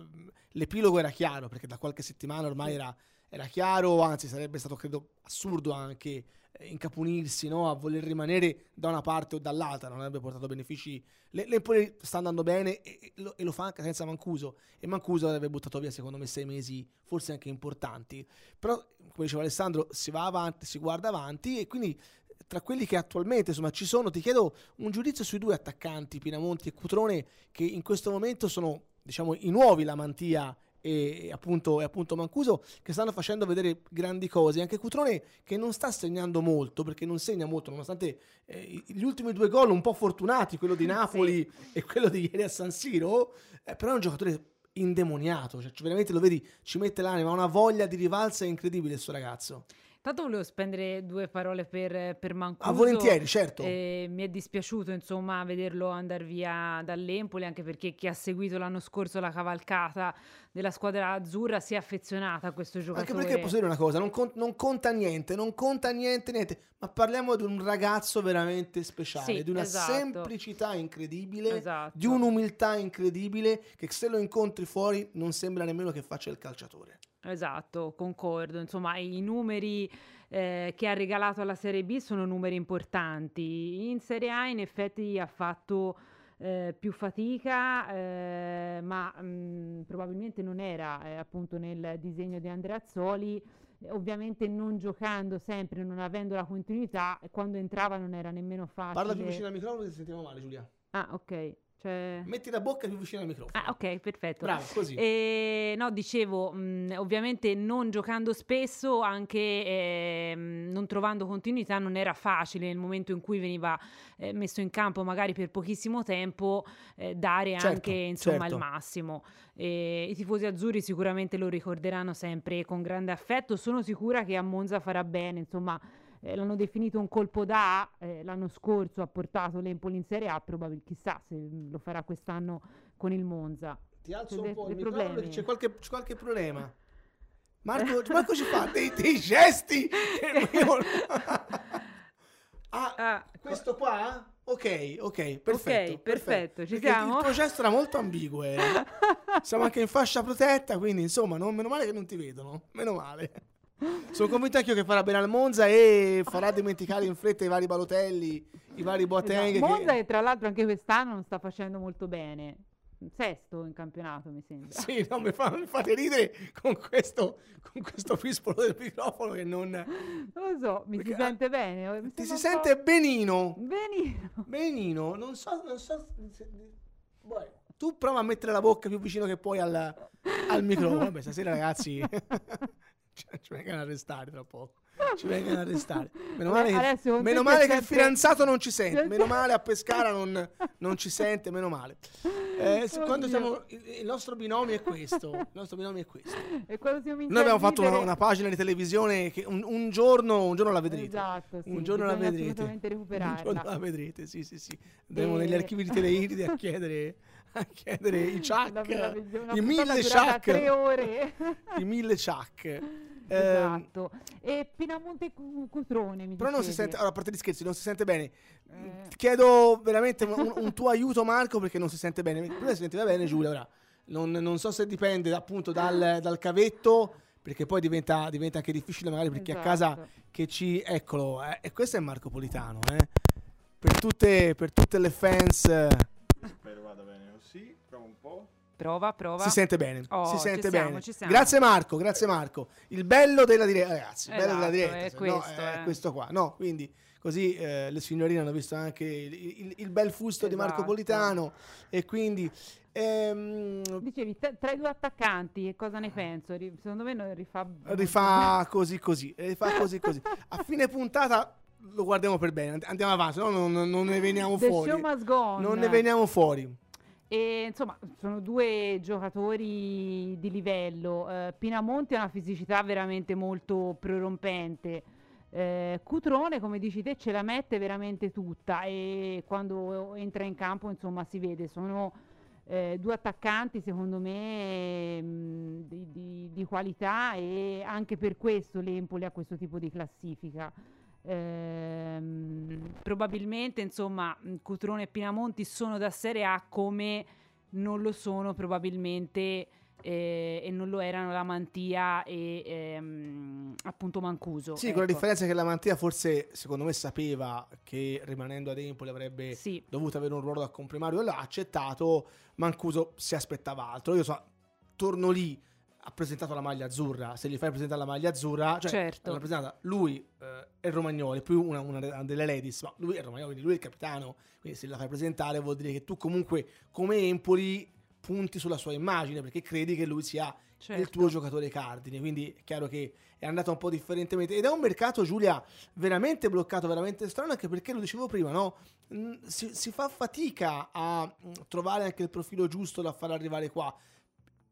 l'epilogo era chiaro perché da qualche settimana ormai era, era chiaro, anzi sarebbe stato credo assurdo anche incapunirsi no? a voler rimanere da una parte o dall'altra, non avrebbe portato benefici. L'Empoli sta andando bene e, e, lo, e, lo, fa anche senza Mancuso e Mancuso avrebbe buttato via secondo me sei mesi forse anche importanti. Però come diceva Alessandro si va avanti, si guarda avanti e quindi tra quelli che attualmente insomma, ci sono, ti chiedo un giudizio sui due attaccanti, Pinamonti e Cutrone, che in questo momento sono diciamo, i nuovi Lamantia e appunto, e appunto Mancuso che stanno facendo vedere grandi cose. Anche Cutrone che non sta segnando molto perché non segna molto, nonostante eh, gli ultimi due gol un po' fortunati, quello di (laughs) Napoli sì. e quello di ieri a San Siro, eh, però è un giocatore indemoniato, cioè veramente lo vedi, ci mette l'anima, ha una voglia di rivalsa incredibile il suo ragazzo. Tanto volevo spendere due parole per, per Mancuso. Ah, volentieri, certo. Eh, mi è dispiaciuto, insomma, vederlo andare via dall'Empoli, anche perché chi ha seguito l'anno scorso la cavalcata della squadra azzurra si è affezionata a questo giocatore. Anche perché posso dire una cosa, non, con- non conta niente, non conta niente, niente, ma parliamo di un ragazzo veramente speciale, sì, di una esatto. semplicità incredibile, esatto. di un'umiltà incredibile, che se lo incontri fuori non sembra nemmeno che faccia il calciatore. Esatto, concordo. Insomma, i numeri eh, che ha regalato alla Serie B sono numeri importanti. In Serie A in effetti ha fatto eh, più fatica, eh, ma mh, mm, probabilmente non era eh, appunto nel disegno di Andrea Azzoli. Ovviamente non giocando sempre, non avendo la continuità, quando entrava non era nemmeno facile. Parla più vicino al microfono che ti sentiamo male, Giulia. Ah, ok. Cioè... Metti la bocca più vicino al microfono. Ah, ok, perfetto. Bravo, così. E, no, dicevo, mh, ovviamente non giocando spesso, anche eh, non trovando continuità, non era facile nel momento in cui veniva eh, messo in campo, magari per pochissimo tempo, eh, dare certo, anche insomma certo. il massimo. E, I tifosi azzurri sicuramente lo ricorderanno sempre con grande affetto. Sono sicura che a Monza farà bene, insomma eh, l'hanno definito un colpo da eh, l'anno scorso ha portato l'Empoli in Serie A, probabilmente chissà se lo farà quest'anno con il Monza. Ti alzo c'è un po' il microfono c'è qualche, c'è qualche problema. (laughs) Marco, Marco ci fa dei, dei gesti. (laughs) (laughs) ah, ah, questo qua? Ok, ok, perfetto. Ok, perfetto, perfetto. ci siamo? Il processo era molto ambiguo. Eh. Siamo anche in fascia protetta, quindi insomma, non, meno male che non ti vedono. Meno male. Sono convinto anch'io che farà bene al Monza e farà dimenticare in fretta i vari Balotelli, i vari Boateng. Esatto. Monza che... tra l'altro anche quest'anno non sta facendo molto bene. Sesto in campionato mi sembra. Sì, no, mi, fa, mi fate ridere con questo, con questo pispolo del microfono che non... Non lo so, mi Perché, si sente bene. Mi ti si sente benino. Benino. Benino, non so... Non so Beh, tu prova a mettere la bocca più vicino che puoi al, al microfono. Vabbè, stasera ragazzi... (laughs) Cioè, ci vengono ad arrestare tra poco. Ci vengono ad arrestare. Meno male, che, meno male che, il fidanzato non ci sente. (laughs) Meno male a Pescara non, non ci sente. Meno male. Eh, quando siamo, il nostro binomio è questo. Il nostro binomio è questo. Noi abbiamo fatto una, una, pagina di televisione che un, un, giorno, un giorno la vedrete. Esatto, sì, un giorno la vedrete. Un giorno la vedrete. Sì, sì, sì. Andremo e... negli archivi di Teleiride a chiedere a chiedere i (laughs) chuck, (laughs) i mille chuck, i mille chuck. Esatto. Eh, e Pinamonte Cutrone. Mi però non si sente, allora, a parte gli scherzi, non si sente bene. Eh. Chiedo veramente un, un, tuo aiuto, Marco, perché non si sente bene. Prima si sentiva bene, Giulia. Ora non, non so se dipende appunto dal, (laughs) dal cavetto, perché poi diventa, diventa, anche difficile, magari perché esatto. a casa che ci. Eccolo, eh, e questo è Marco Politano, eh per tutte, per tutte le fans. Spero vada bene così. Provo un po'. Prova, prova. Si sente bene, Oh, si ci sente siamo, bene. ci siamo. Grazie Marco, grazie Marco. Il bello della diretta, ragazzi, il bello della Esatto, diretta, è no, questo, è eh. questo qua. No, quindi così eh, le signorine hanno visto anche il, il- il bel fusto di Marco Esatto. Politano e quindi ehm, Dicevi, t- tra i due attaccanti, che cosa ne penso? Ri- Secondo me non rifà... rifà così così, rifà così così. A fine puntata lo guardiamo per bene, and- andiamo avanti, no, non, non- non ne veniamo The fuori. show must go on. Non ne veniamo fuori. E insomma, sono due giocatori di livello. Eh, Pinamonti ha una fisicità veramente molto prorompente. Eh, Cutrone, come dici te, ce la mette veramente tutta e quando entra in campo, insomma, si vede. Sono eh, due attaccanti, secondo me, mh, di, di- di qualità e anche per questo l'Empoli ha questo tipo di classifica. Ehm, probabilmente, insomma, Cutrone e Pinamonti sono da Serie A come non lo sono probabilmente eh, e non lo erano la Mantia e ehm, appunto Mancuso. Sì, con la ecco. differenza che la Mantia forse, secondo me, sapeva che rimanendo ad Empoli avrebbe Sì, dovuto avere un ruolo da comprimario e l'ha accettato. Mancuso si aspettava altro. Io so, torno lì, ha presentato la maglia azzurra. Se gli fai presentare la maglia azzurra, cioè Certo. l'ha presentata lui eh, e Romagnoli, più una, una delle ladies, ma lui è Romagnoli, quindi lui è il capitano. Quindi se la fai presentare vuol dire che tu comunque come Empoli punti sulla sua immagine perché credi che lui sia certo. il tuo giocatore cardine. Quindi è chiaro che è andata un po' differentemente. Ed è un mercato, Giulia, veramente bloccato, veramente strano, anche perché lo dicevo prima, no? Mm, Si, si fa fatica a mm, trovare anche il profilo giusto da far arrivare qua.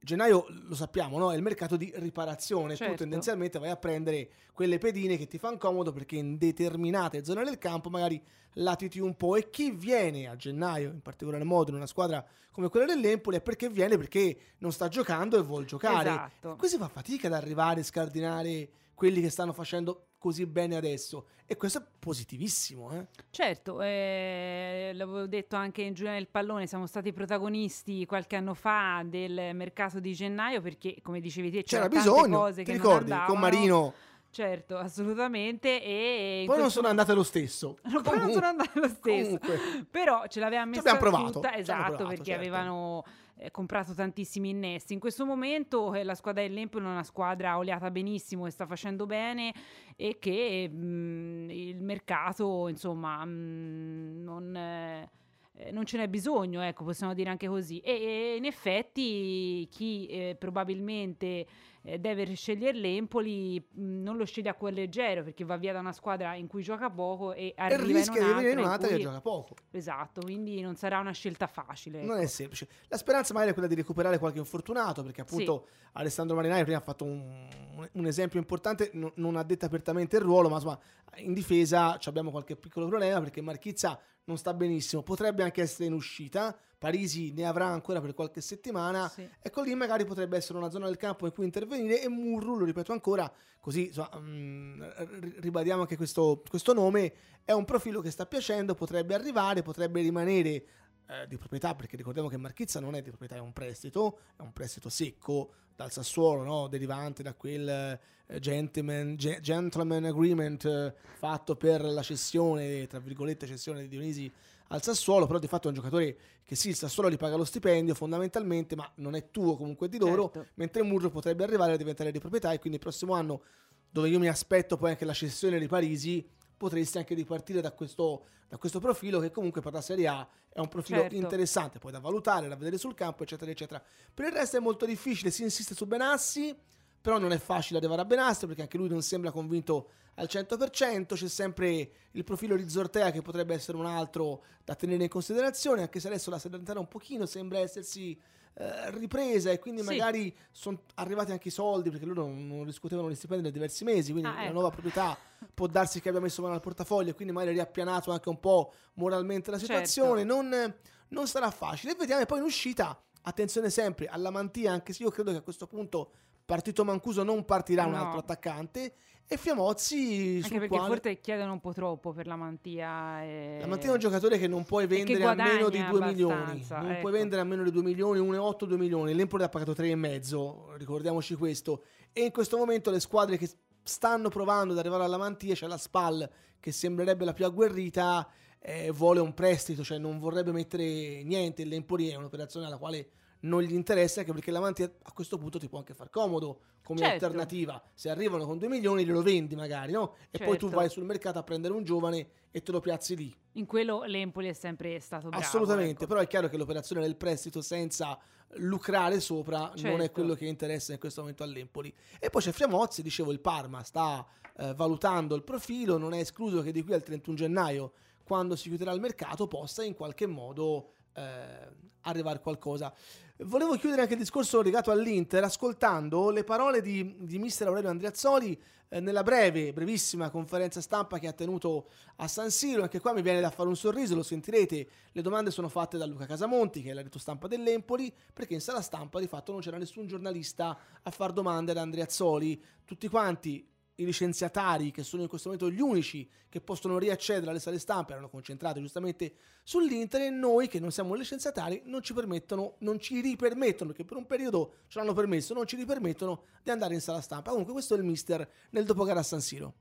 Gennaio lo sappiamo, no? È il mercato di riparazione. Certo. Tu tendenzialmente vai a prendere quelle pedine che ti fanno comodo perché in determinate zone del campo magari latiti un po'. E chi viene a gennaio, in particolar modo, in una squadra come quella dell'Empoli, è perché viene perché non sta giocando e vuol giocare. Esatto. Qui si fa fatica ad arrivare a scardinare quelli che stanno facendo così bene adesso. E questo è positivissimo, eh? Certo, eh, l'avevo detto anche in Giulia del Pallone, siamo stati protagonisti qualche anno fa del mercato di gennaio perché, come dicevi te, C'era c'erano tante bisogno, cose ti che ricordi? Con. Marino. Certo, assolutamente. E Poi non sono andate lo stesso. (laughs) Poi non sono andate lo stesso. Comunque. Però ce l'aveva messa abbiamo provato, tutta, esatto, provato, perché certo. avevano eh, comprato tantissimi innesti. In questo momento eh, la squadra dell'Empoli è una squadra oliata benissimo, che sta facendo bene e che mh, il mercato, insomma, mh, non... eh, eh, non ce n'è bisogno, ecco, possiamo dire anche così. E, e in effetti chi eh, probabilmente eh, deve scegliere l'Empoli mh, non lo sceglie a cuore leggero perché va via da una squadra in cui gioca poco e E arriva rischia di in venire in un'altra un'altra in che cui- gioca poco. Esatto, quindi non sarà una scelta facile. Non ecco. è semplice. La speranza magari è quella di recuperare qualche infortunato, perché appunto Alessandro Marinai prima ha fatto un, un esempio importante, non, non ha detto apertamente il ruolo, ma insomma in difesa ci abbiamo qualche piccolo problema perché Marchizza non sta benissimo, potrebbe anche essere in uscita, Parisi ne avrà ancora per qualche settimana, Sì. ecco lì magari potrebbe essere una zona del campo in cui intervenire e Murru, lo ripeto ancora, così insomma, mm, ri- ribadiamo anche questo, questo nome, è un profilo che sta piacendo, potrebbe arrivare, potrebbe rimanere eh, di proprietà, perché ricordiamo che Marchizza non è di proprietà, è un prestito, è un prestito secco dal Sassuolo, no? derivante da quel eh, gentleman, ge- gentleman agreement eh, fatto per la cessione, tra virgolette, cessione di Dionisi al Sassuolo, però di fatto è un giocatore che sì, il Sassuolo gli paga lo stipendio fondamentalmente, ma non è tuo comunque di loro, Certo. mentre Murro potrebbe arrivare a diventare di proprietà e quindi il prossimo anno, dove io mi aspetto poi anche la cessione di Parisi, potresti anche ripartire da questo, da questo profilo che comunque per la Serie A è un profilo Certo. interessante, poi da valutare, da vedere sul campo, eccetera, eccetera. Per il resto è molto difficile, si insiste su Benassi, però non è facile arrivare a Benassi perché anche lui non sembra convinto al 100%, c'è sempre il profilo di Zortea che potrebbe essere un altro da tenere in considerazione, anche se adesso la Salernitana un pochino sembra essersi eh, ripresa e quindi Sì. magari sono arrivati anche i soldi perché loro non, riscuotevano gli stipendi da diversi mesi, quindi Ah, la ecco. nuova proprietà può darsi che abbia messo mano al portafoglio e quindi magari ha riappianato anche un po' moralmente la Certo. situazione, non, non sarà facile. E vediamo e poi in uscita, attenzione sempre alla Mantia, anche se io credo che a questo punto partito Mancuso non partirà un No. altro attaccante e Fiamozzi Anche perché quale... forse chiedono un po' troppo per la mantia. E... La Mantia è un giocatore che non puoi che vendere a meno di guadagna 2 milioni. Non ecco. puoi vendere a meno di 2 milioni, 1,8, 2 milioni. L'Empoli ha pagato 3,5, ricordiamoci questo. E in questo momento le squadre che stanno provando ad arrivare alla Mantia, c'è la Spal che sembrerebbe la più agguerrita. eh, vuole un prestito, cioè non vorrebbe mettere niente, l'Empoli è un'operazione alla quale non gli interessa anche perché l'avanti a questo punto ti può anche far comodo come Certo. alternativa. Se arrivano con 2 milioni glielo vendi magari, no? E poi tu Certo. vai sul mercato a prendere un giovane e te lo piazzi lì. In quello l'Empoli è sempre stato bravo. Assolutamente, ecco. però è chiaro che l'operazione del prestito senza lucrare sopra non è Certo. quello che interessa in questo momento all'Empoli. E poi c'è Friamozzi, dicevo il Parma sta eh, valutando il profilo, non è escluso che di qui al 31 gennaio, quando si chiuderà il mercato, possa in qualche modo eh, arrivare qualcosa. Volevo chiudere anche il discorso legato all'Inter ascoltando le parole di, di mister Aurelio Andriazzoli eh, nella breve, brevissima conferenza stampa che ha tenuto a San Siro. Anche qua mi viene da fare un sorriso, lo sentirete. Le domande sono fatte da Luca Casamonti, che è l'edito stampa dell'Empoli, perché in sala stampa di fatto non c'era nessun giornalista a far domande ad Andriazzoli. Tutti quanti i licenziatari, che sono in questo momento gli unici che possono riaccedere alle sale stampa, erano concentrati giustamente sull'Inter e noi che non siamo licenziatari non ci permettono, non ci ripermettono, perché per un periodo ce l'hanno permesso, non ci ripermettono di andare in sala stampa. Comunque questo è il mister nel dopogara a San Siro.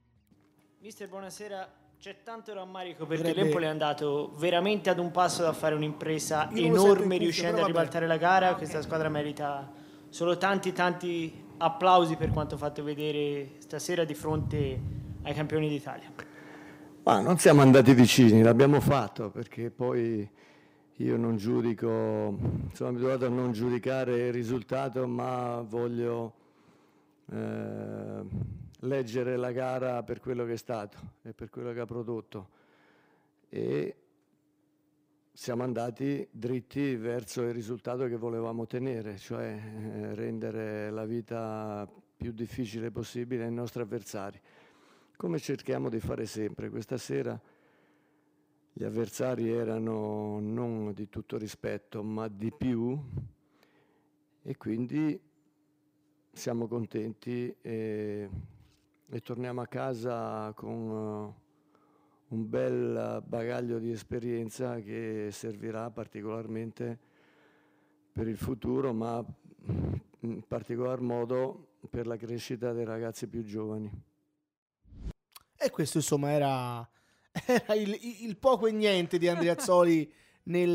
Mister, buonasera. C'è tanto rammarico perché Dovrebbe- l'Empoli è andato veramente ad un passo da fare un'impresa enorme riuscendo a ribaltare la gara. Questa squadra merita solo tanti tanti applausi per quanto fatto vedere stasera di fronte ai campioni d'Italia. Ma non siamo andati vicini, l'abbiamo fatto perché poi io non giudico, sono abituato a non giudicare il risultato, ma voglio eh, leggere la gara per quello che è stato e per quello che ha prodotto. E siamo andati dritti verso il risultato che volevamo ottenere, cioè eh, rendere la vita più difficile possibile ai nostri avversari come cerchiamo di fare sempre. Questa sera gli avversari erano non di tutto rispetto, ma di più e quindi siamo contenti e, e torniamo a casa con eh, un bel bagaglio di esperienza che servirà particolarmente per il futuro, ma in particolar modo per la crescita dei ragazzi più giovani. E questo insomma era, era il, il poco e niente di Andriazzoli nel,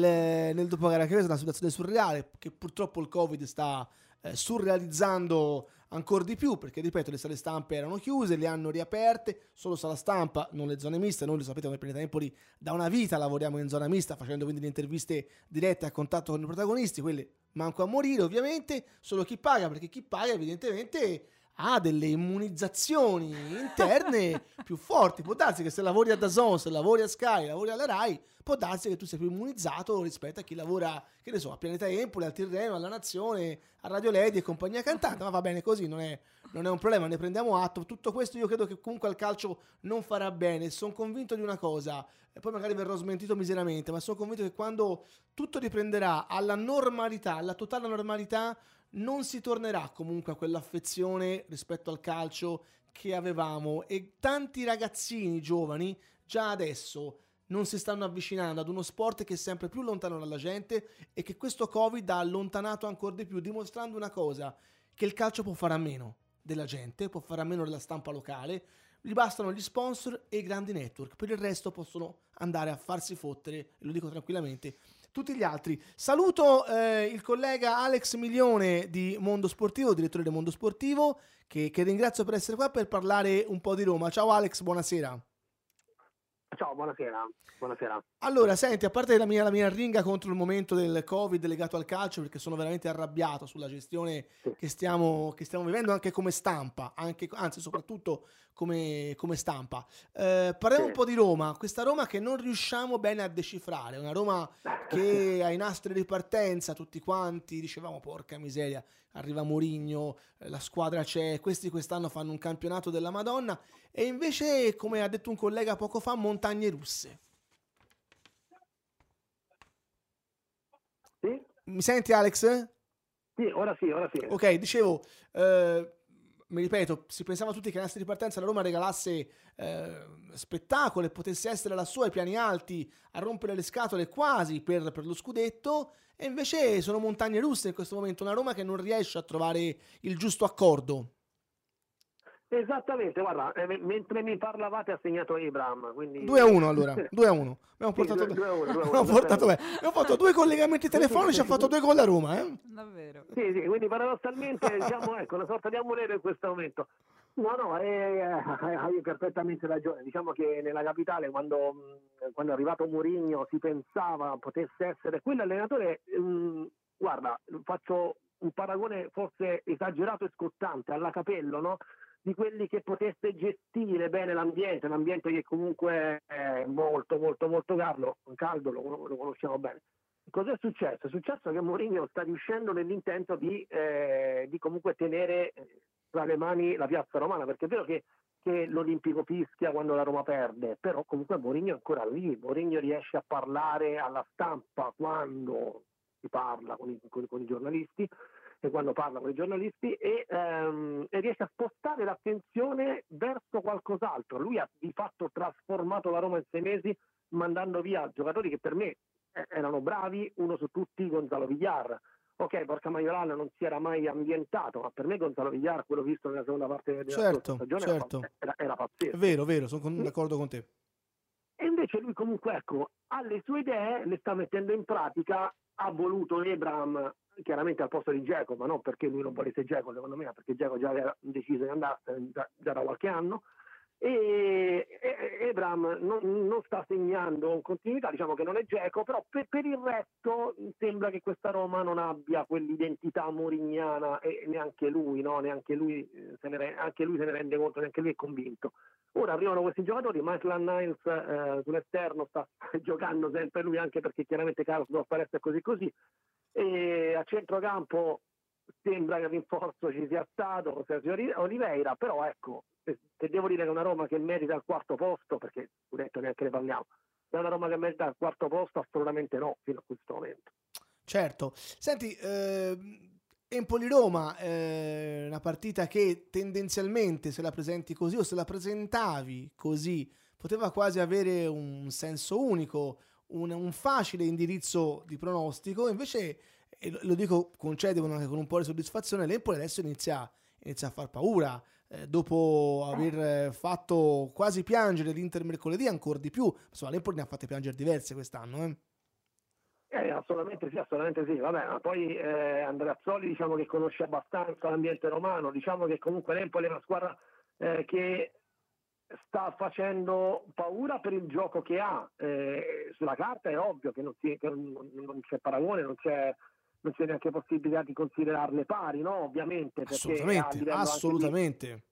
nel dopogara. Che è una situazione surreale che purtroppo il Covid sta eh, surrealizzando ancora di più perché ripeto le sale stampe erano chiuse, le hanno riaperte, solo sala stampa, non le zone miste, noi lo sapete come Pianeta Empoli da una vita lavoriamo in zona mista facendo quindi le interviste dirette a contatto con i protagonisti, quelle manco a morire ovviamente, solo chi paga perché chi paga evidentemente ha delle immunizzazioni interne (laughs) più forti. Può darsi che se lavori a Dazon, se lavori a Sky, lavori alla Rai, può darsi che tu sia più immunizzato rispetto a chi lavora, che ne so, a Pianeta Empoli, al Tirreno, alla Nazione, a Radio Lady e compagnia cantante. Ma va bene così, non è, non è un problema, ne prendiamo atto. Tutto questo io credo che comunque al calcio non farà bene. Sono convinto di una cosa, e poi magari verrò smentito miseramente, ma sono convinto che quando tutto riprenderà alla normalità, alla totale normalità, non si tornerà comunque a quell'affezione rispetto al calcio che avevamo. E tanti ragazzini giovani già adesso non si stanno avvicinando ad uno sport che è sempre più lontano dalla gente e che questo Covid ha allontanato ancora di più, dimostrando una cosa, che il calcio può fare a meno della gente, può fare a meno della stampa locale, gli bastano gli sponsor e i grandi network, per il resto possono andare a farsi fottere, lo dico tranquillamente, tutti gli altri. Saluto eh, il collega Alex Milione di Mondo Sportivo, direttore del Mondo Sportivo, che, che ringrazio per essere qua per parlare un po' di Roma. Ciao Alex, buonasera. Ciao, buonasera. buonasera. Allora, senti, a parte la mia, la mia ringa contro il momento del Covid legato al calcio, perché sono veramente arrabbiato sulla gestione Sì. che stiamo, che stiamo vivendo anche come stampa, anche, anzi soprattutto come, come stampa. Eh, parliamo Sì. un po' di Roma, questa Roma che non riusciamo bene a decifrare, una Roma che (laughs) ai nastri di partenza tutti quanti dicevamo porca miseria, arriva Mourinho, eh, la squadra c'è, questi quest'anno fanno un campionato della Madonna e invece, come ha detto un collega poco fa, montagne russe. Sì? Mi senti Alex? Sì, ora sì, ora sì. Ok, dicevo, eh, mi ripeto, si pensava tutti che nastri di partenza la Roma regalasse eh, spettacolo e potesse essere la sua ai piani alti a rompere le scatole quasi per, per lo scudetto e invece sono montagne russe in questo momento, una Roma che non riesce a trovare il giusto accordo. Esattamente, guarda, eh, mentre mi parlavate ha segnato Abram, quindi... 2 a 1 allora, (laughs) 2 a 1. Abbiamo Sì, portato, due a uno, abbiamo, due a (laughs) portato uno. bene. abbiamo fatto due collegamenti telefonici, ha fatto due gol a Roma, eh? Davvero. Sì, sì, quindi paradossalmente (laughs) diciamo, ecco, una sorta di amuleto in questo momento. No, no, eh, eh, hai perfettamente ragione. Diciamo che nella capitale, quando, quando è arrivato Mourinho, si pensava potesse essere quell'allenatore. mh, guarda, faccio un paragone forse esagerato e scottante alla Capello, no? Di quelli che potesse gestire bene l'ambiente, un ambiente che comunque è molto, molto, molto caldo, caldo lo, lo conosciamo bene. Cos'è successo? È successo che Mourinho sta riuscendo nell'intento di, eh, di comunque tenere eh, tra le mani la piazza romana, perché è vero che, che l'Olimpico fischia quando la Roma perde, però comunque Mourinho è ancora lì, Mourinho riesce a parlare alla stampa quando si parla con i, con- con i giornalisti e quando parla con i giornalisti e, ehm, e riesce a spostare l'attenzione verso qualcos'altro. Lui ha di fatto trasformato la Roma in sei mesi mandando via giocatori che per me eh, erano bravi, uno su tutti Gonzalo Villar. Ok, Porca Maioral non si era mai ambientato, ma per me Gonzalo Villar, quello visto nella seconda parte della Certo, stagione, certo. era, era, era È pazzesco. vero, vero, sono con- d'accordo con te. E invece lui comunque ecco, ha le sue idee, le sta mettendo in pratica, ha voluto Ebram chiaramente al posto di Geco, ma non perché lui non volesse Geco secondo me, perché Geco già aveva deciso di andarsene già, già da qualche anno. E, e- Ebram non, non sta segnando in continuità, diciamo che non è Geco, però per, per il resto sembra che questa Roma non abbia quell'identità morignana e neanche lui, no? neanche lui, eh, se ne anche lui se ne rende conto, neanche lui è convinto. Ora arrivano questi giocatori, Michael Niles eh, sull'esterno sta (laughs) giocando sempre lui anche perché chiaramente Carlos Dorpares è così così e a centrocampo sembra che il rinforzo ci sia stato Sergio Oliveira, però ecco, se, devo dire che è una Roma che merita il quarto posto, perché scudetto neanche ne parliamo, è una Roma che merita il quarto posto? Assolutamente no, fino a questo momento. Certo. Senti, ehm, Empoli-Roma, eh, una partita che tendenzialmente se la presenti così o se la presentavi così poteva quasi avere un senso unico, un, un facile indirizzo di pronostico, invece, e lo, dico concedevano anche con un po' di soddisfazione, l'Empoli adesso inizia, inizia a far paura. eh, dopo aver eh, fatto quasi piangere l'Inter mercoledì, ancora di più, insomma, l'Empoli ne ha fatte piangere diverse quest'anno. Eh. Eh, assolutamente sì, assolutamente sì. Vabbè, ma poi eh, Andreazzoli diciamo che conosce abbastanza l'ambiente romano, diciamo che comunque l'Empoli è una squadra eh, che sta facendo paura per il gioco che ha. Eh, sulla carta è ovvio che non, si- che non- non c'è paragone, non c'è, non c'è neanche possibilità di considerarle pari, no? Ovviamente. Assolutamente, anche di- assolutamente.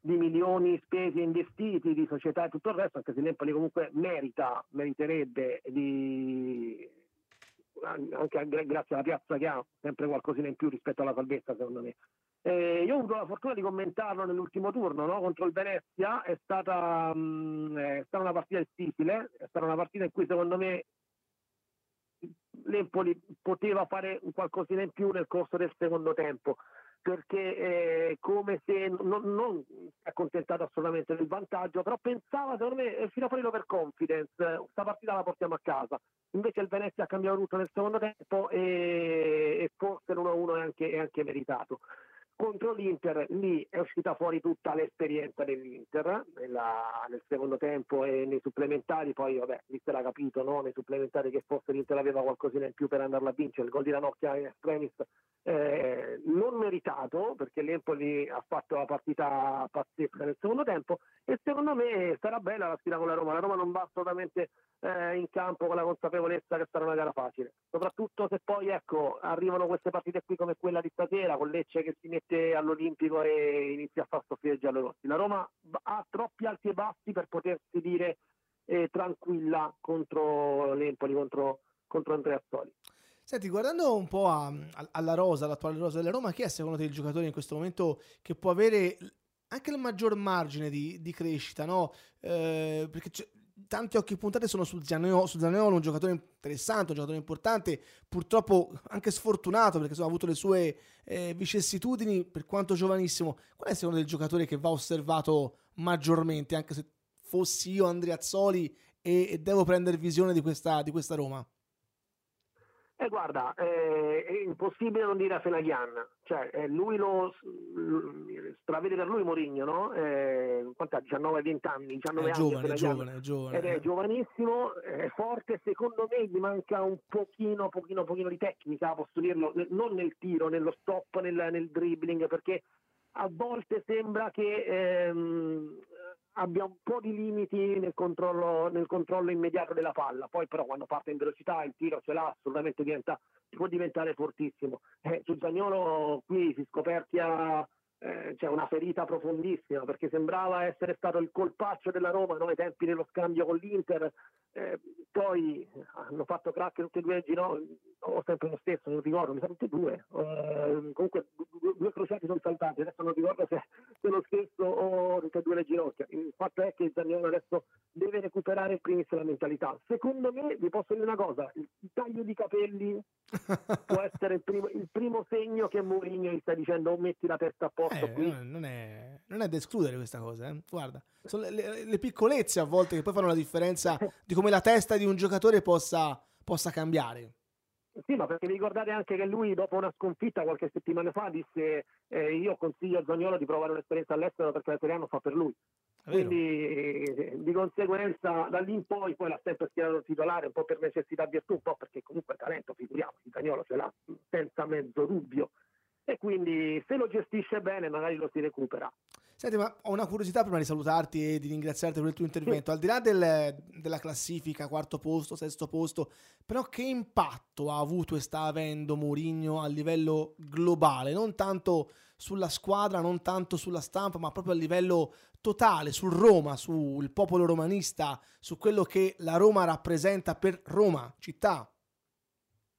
di milioni spesi e investiti di società e tutto il resto, anche se l'Empoli comunque merita, meriterebbe di anche grazie alla piazza che ha sempre qualcosina in più rispetto alla salvezza secondo me. Eh, io ho avuto la fortuna di commentarlo nell'ultimo turno no? contro il Venezia, è stata, mh, è stata una partita difficile, è stata una partita in cui secondo me l'Empoli poteva fare qualcosina in più nel corso del secondo tempo perché è come se non, non si è accontentato assolutamente del vantaggio, però pensava secondo me eh, fino a fuori l'overconfidence, eh, questa partita la portiamo a casa. Invece il Venezia ha cambiato tutto nel secondo tempo e, e forse l'1-1 è anche, è anche meritato. Contro l'Inter lì è uscita fuori tutta l'esperienza dell'Inter nella- nel secondo tempo e nei supplementari, poi vabbè, si era capito no? nei supplementari che forse l'Inter aveva qualcosina in più per andarla a vincere, il gol di Ranocchia in extremis eh, non meritato perché l'Empoli ha fatto la partita pazzesca nel secondo tempo e secondo me sarà bella la sfida con la Roma. La Roma non va assolutamente eh, in campo con la consapevolezza che sarà una gara facile, soprattutto se poi ecco, arrivano queste partite qui come quella di stasera con Lecce che si mette all'Olimpico e inizia a far soffrire i giallorossi. La Roma ha troppi alti e bassi per potersi dire eh, tranquilla contro l'Empoli, contro, contro Andrea Soli. Senti, guardando un po' a- a- alla rosa, l'attuale rosa della Roma, chi è secondo te il giocatore in questo momento che può avere anche il maggior margine di, di crescita, no? Eh, perché tanti occhi puntati sono su Zaniolo, su Zaniolo, un giocatore interessante, un giocatore importante, purtroppo anche sfortunato perché insomma, ha avuto le sue eh, vicissitudini per quanto giovanissimo. Qual è secondo te il giocatore che va osservato maggiormente, anche se fossi io Andrea Azzoli e, e devo prendere visione di questa, di questa Roma? Eh, guarda, eh, è impossibile non dire a Fenaglian, cioè eh, lui lo stravede per lui Mourinho, no? Eh, quant'ha? 19-20 anni, 19 è anni. giovane, è giovane, è giovane. Ed è eh. giovanissimo, è forte, secondo me gli manca un pochino, pochino, pochino di tecnica, posso dirlo, non nel tiro, nello stop, nel, nel dribbling, perché a volte sembra che ehm, abbia un po' di limiti nel controllo, nel controllo immediato della palla, poi però quando parte in velocità il tiro ce l'ha, assolutamente diventa, può diventare fortissimo. Eh, su Zagnolo qui si scoperchia eh, c'è una ferita profondissima perché sembrava essere stato il colpaccio della Roma no? ai tempi dello scambio con l'Inter, eh, poi hanno fatto crack tutti e due ginocchi, o sempre lo stesso, non ricordo, mi sa tutti e due, eh, comunque due, due crociati sono saltati, adesso non ricordo se, se lo stesso o tutte e due le ginocchia. Il fatto è che Zaniolo adesso deve recuperare in primis la mentalità. Secondo me, vi posso dire una cosa, il taglio di capelli (laughs) può essere il primo, il primo segno che Mourinho gli sta dicendo o metti la testa a posto Eh, qui. non, è, non è da escludere questa cosa, eh. guarda, sono le, le- le piccolezze a volte che poi fanno la differenza (laughs) di come la testa di un giocatore possa, possa cambiare. Sì, ma perché vi ricordate anche che lui dopo una sconfitta qualche settimana fa disse eh, io consiglio a Zagnolo di provare un'esperienza all'estero perché l'italiano fa per lui. Quindi eh, di conseguenza da lì in poi poi l'ha sempre schierato titolare, un po' per necessità virtù, un po' perché comunque talento, figuriamoci, Zagnolo ce l'ha senza mezzo dubbio. E quindi se lo gestisce bene magari lo si recupera. Senti, ma ho una curiosità prima di salutarti e di ringraziarti per il tuo intervento. Al di là del- della classifica, quarto posto, sesto posto, però che impatto ha avuto e sta avendo Mourinho a livello globale? Non tanto sulla squadra, non tanto sulla stampa, ma proprio a livello totale, sul Roma, sul popolo romanista, su quello che la Roma rappresenta per Roma, città.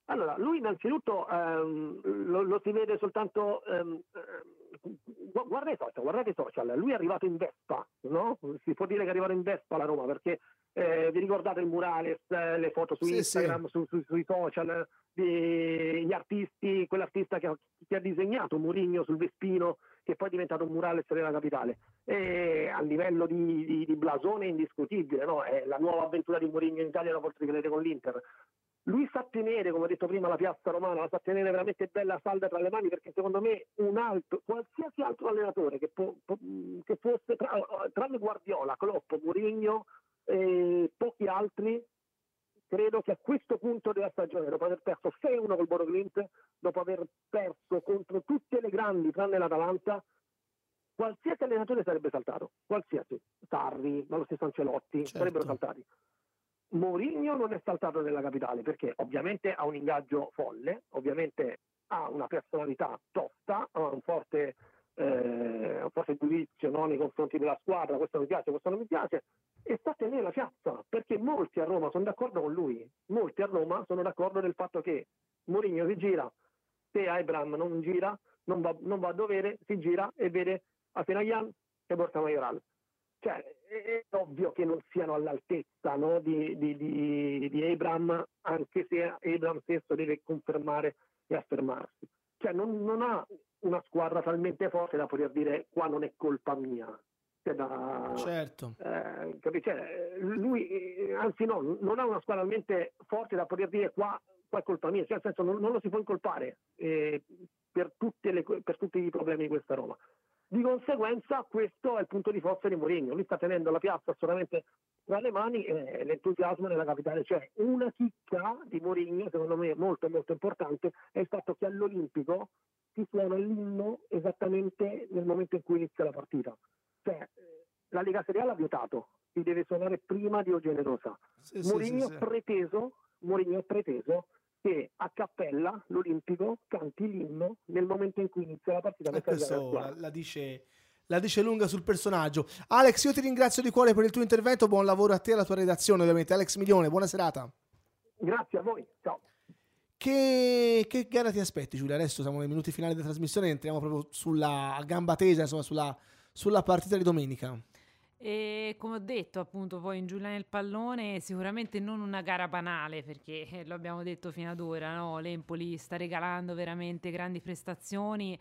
Allora, lui innanzitutto ehm, lo, lo si vede soltanto, ehm, ehm, gu- guarda i social, guardate i social, lui è arrivato in Vespa, no? Si può dire che è arrivato in Vespa alla Roma perché eh, vi ricordate il murales, eh, le foto su Sì, Instagram, sì. su- su- sui social, di- gli artisti, quell'artista che ha, che ha disegnato Murigno sul Vespino che poi è diventato un murales della capitale. E a livello di, di- di blasone è indiscutibile, no? È la nuova avventura di Mourinho in Italia, la forse che vedete con l'Inter. Lui sa tenere, come ho detto prima, la piazza romana, la sa tenere veramente bella salda tra le mani perché secondo me un altro, qualsiasi altro allenatore che, può- può- che fosse, tra, tranne Guardiola, Klopp, Mourinho e pochi altri, credo che a questo punto della stagione, dopo aver perso 6-1 col Boro Clint, dopo aver perso contro tutte le grandi tranne l'Atalanta, qualsiasi allenatore sarebbe saltato, qualsiasi, Sarri, ma lo stesso Ancelotti, Certo. sarebbero saltati. Mourinho non è saltato nella capitale perché ovviamente ha un ingaggio folle, ovviamente ha una personalità tosta, ha un forte, eh, un forte giudizio no, nei confronti della squadra, questo mi piace, questo non mi piace, e sta a tenere la piazza perché molti a Roma sono d'accordo con lui, molti a Roma sono d'accordo del fatto che Mourinho si gira, se Abraham non gira, non va, non va a dovere, si gira e vede a Fenaglian e Borca Majoral. Cioè, è, ovvio che non siano all'altezza no, di, di, di, di Abram, anche se Abram stesso deve confermare e affermarsi. Cioè, non, non ha una squadra talmente forte da poter dire qua non è colpa mia. Cioè, da, Certo. eh, cioè, lui, eh, anzi no, non ha una squadra talmente forte da poter dire qua, qua è colpa mia, cioè nel senso non, non lo si può incolpare eh, per, tutte le, per tutti i problemi di questa Roma. Di conseguenza questo è il punto di forza di Mourinho, lui sta tenendo la piazza assolutamente tra le mani e l'entusiasmo nella capitale c'è. Una chicca di Mourinho, secondo me molto molto importante, è il fatto che all'Olimpico si suona l'inno esattamente nel momento in cui inizia la partita. Cioè, eh, la Lega Serie A l'ha vietato, si deve suonare prima di O Generosa. Sì, sì, Mourinho sì, sì. ha preteso, Mourinho preteso che a cappella l'Olimpico canti l'inno nel momento in cui inizia la partita E la questo la, la dice, la dice lunga sul personaggio. Alex, io ti ringrazio di cuore per il tuo intervento. Buon lavoro a te e alla tua redazione, ovviamente. Alex Milione, buona serata. Grazie a voi, ciao. Che, che gara ti aspetti, Giulia? Adesso siamo nei minuti finali della trasmissione. Entriamo proprio sulla gamba tesa, insomma, sulla, sulla partita di domenica. E come ho detto, appunto, poi in Giulia nel pallone, sicuramente non una gara banale, perché eh, lo abbiamo detto fino ad ora, no? L'Empoli sta regalando veramente grandi prestazioni,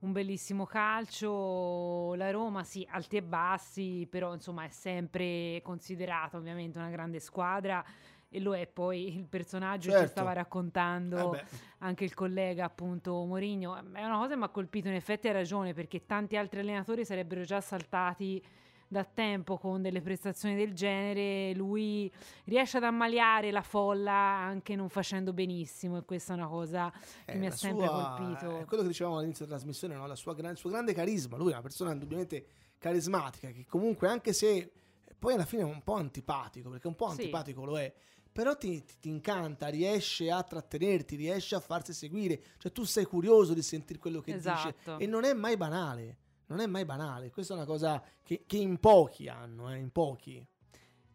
un bellissimo calcio, la Roma sì, alti e bassi, però insomma è sempre considerata ovviamente una grande squadra e lo è poi il personaggio Certo. che stava raccontando Eh anche il collega appunto Mourinho è una cosa che mi ha colpito in effetti ha ragione perché tanti altri allenatori sarebbero già saltati da tempo con delle prestazioni del genere lui riesce ad ammaliare la folla anche non facendo benissimo e questa è una cosa che Eh, mi ha sempre sua- colpito È quello che dicevamo all'inizio della trasmissione, no? La sua il suo grande carisma. Lui è una persona indubbiamente carismatica, che comunque, anche se poi alla fine è un po' antipatico, perché un po' Sì. antipatico lo è. Però ti, ti- ti incanta, riesce a trattenerti, riesce a farsi seguire. Cioè, tu sei curioso di sentire quello che Esatto. dice. E non è mai banale. Non è mai banale. Questa è una cosa che, che in pochi hanno, eh, in pochi.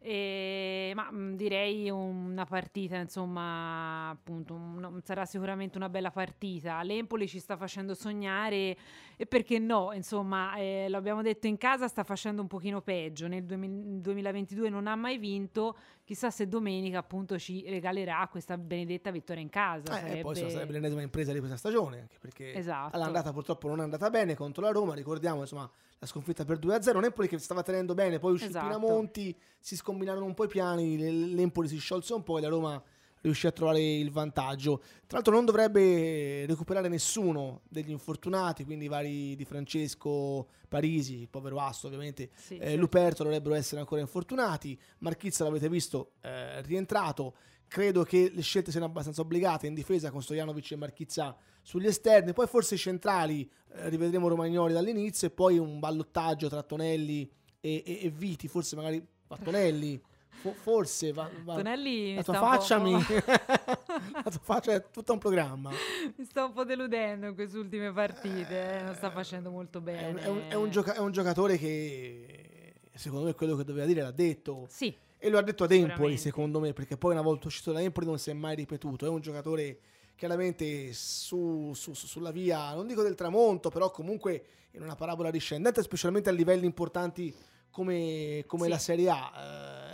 E- ma mh, direi una partita, insomma, appunto, un- sarà sicuramente una bella partita. L'Empoli ci sta facendo sognare e perché no, insomma, eh, l'abbiamo detto in casa, sta facendo un pochino peggio. Nel 2000 2022 non ha mai vinto, chissà se domenica appunto ci regalerà questa benedetta vittoria in casa. Eh, e poi sarebbe- sarebbe l'ennesima impresa di questa stagione, anche perché Esatto. all'andata purtroppo non è andata bene contro la Roma, ricordiamo insomma la sconfitta per 2-0, Napoli che stava tenendo bene, poi uscì Esatto. Pinamonti, si scombinarono un po' i piani, l'Empoli si sciolse un po' e la Roma riuscì a trovare il vantaggio. Tra l'altro non dovrebbe recuperare nessuno degli infortunati, quindi i vari di Francesco, Parisi, il povero Asto ovviamente, Sì, eh, certo. Luperto dovrebbero essere ancora infortunati, Marchizza l'avete visto, eh, rientrato, credo che le scelte siano abbastanza obbligate in difesa con Stojanovic e Marchizza sugli esterni, poi forse i centrali, eh, rivedremo Romagnoli dall'inizio e poi un ballottaggio tra Tonelli e, e- e Viti, forse magari va Tonelli, (laughs) fo- forse va... va- Tonelli la tua faccia mi... (laughs) la tua faccia è tutto un programma. mi sta un po' deludendo in queste ultime partite, eh, non sta facendo molto È bene. un, è un- è un gioca- è un giocatore che secondo me quello che doveva dire l'ha detto. Sì, E lo ha detto ad Empoli, secondo me, perché poi una volta uscito da Empoli non si è mai ripetuto. È un giocatore chiaramente su- su- su- sulla via, non dico del tramonto, però comunque in una parabola discendente, specialmente a livelli importanti come, come Sì. la Serie A.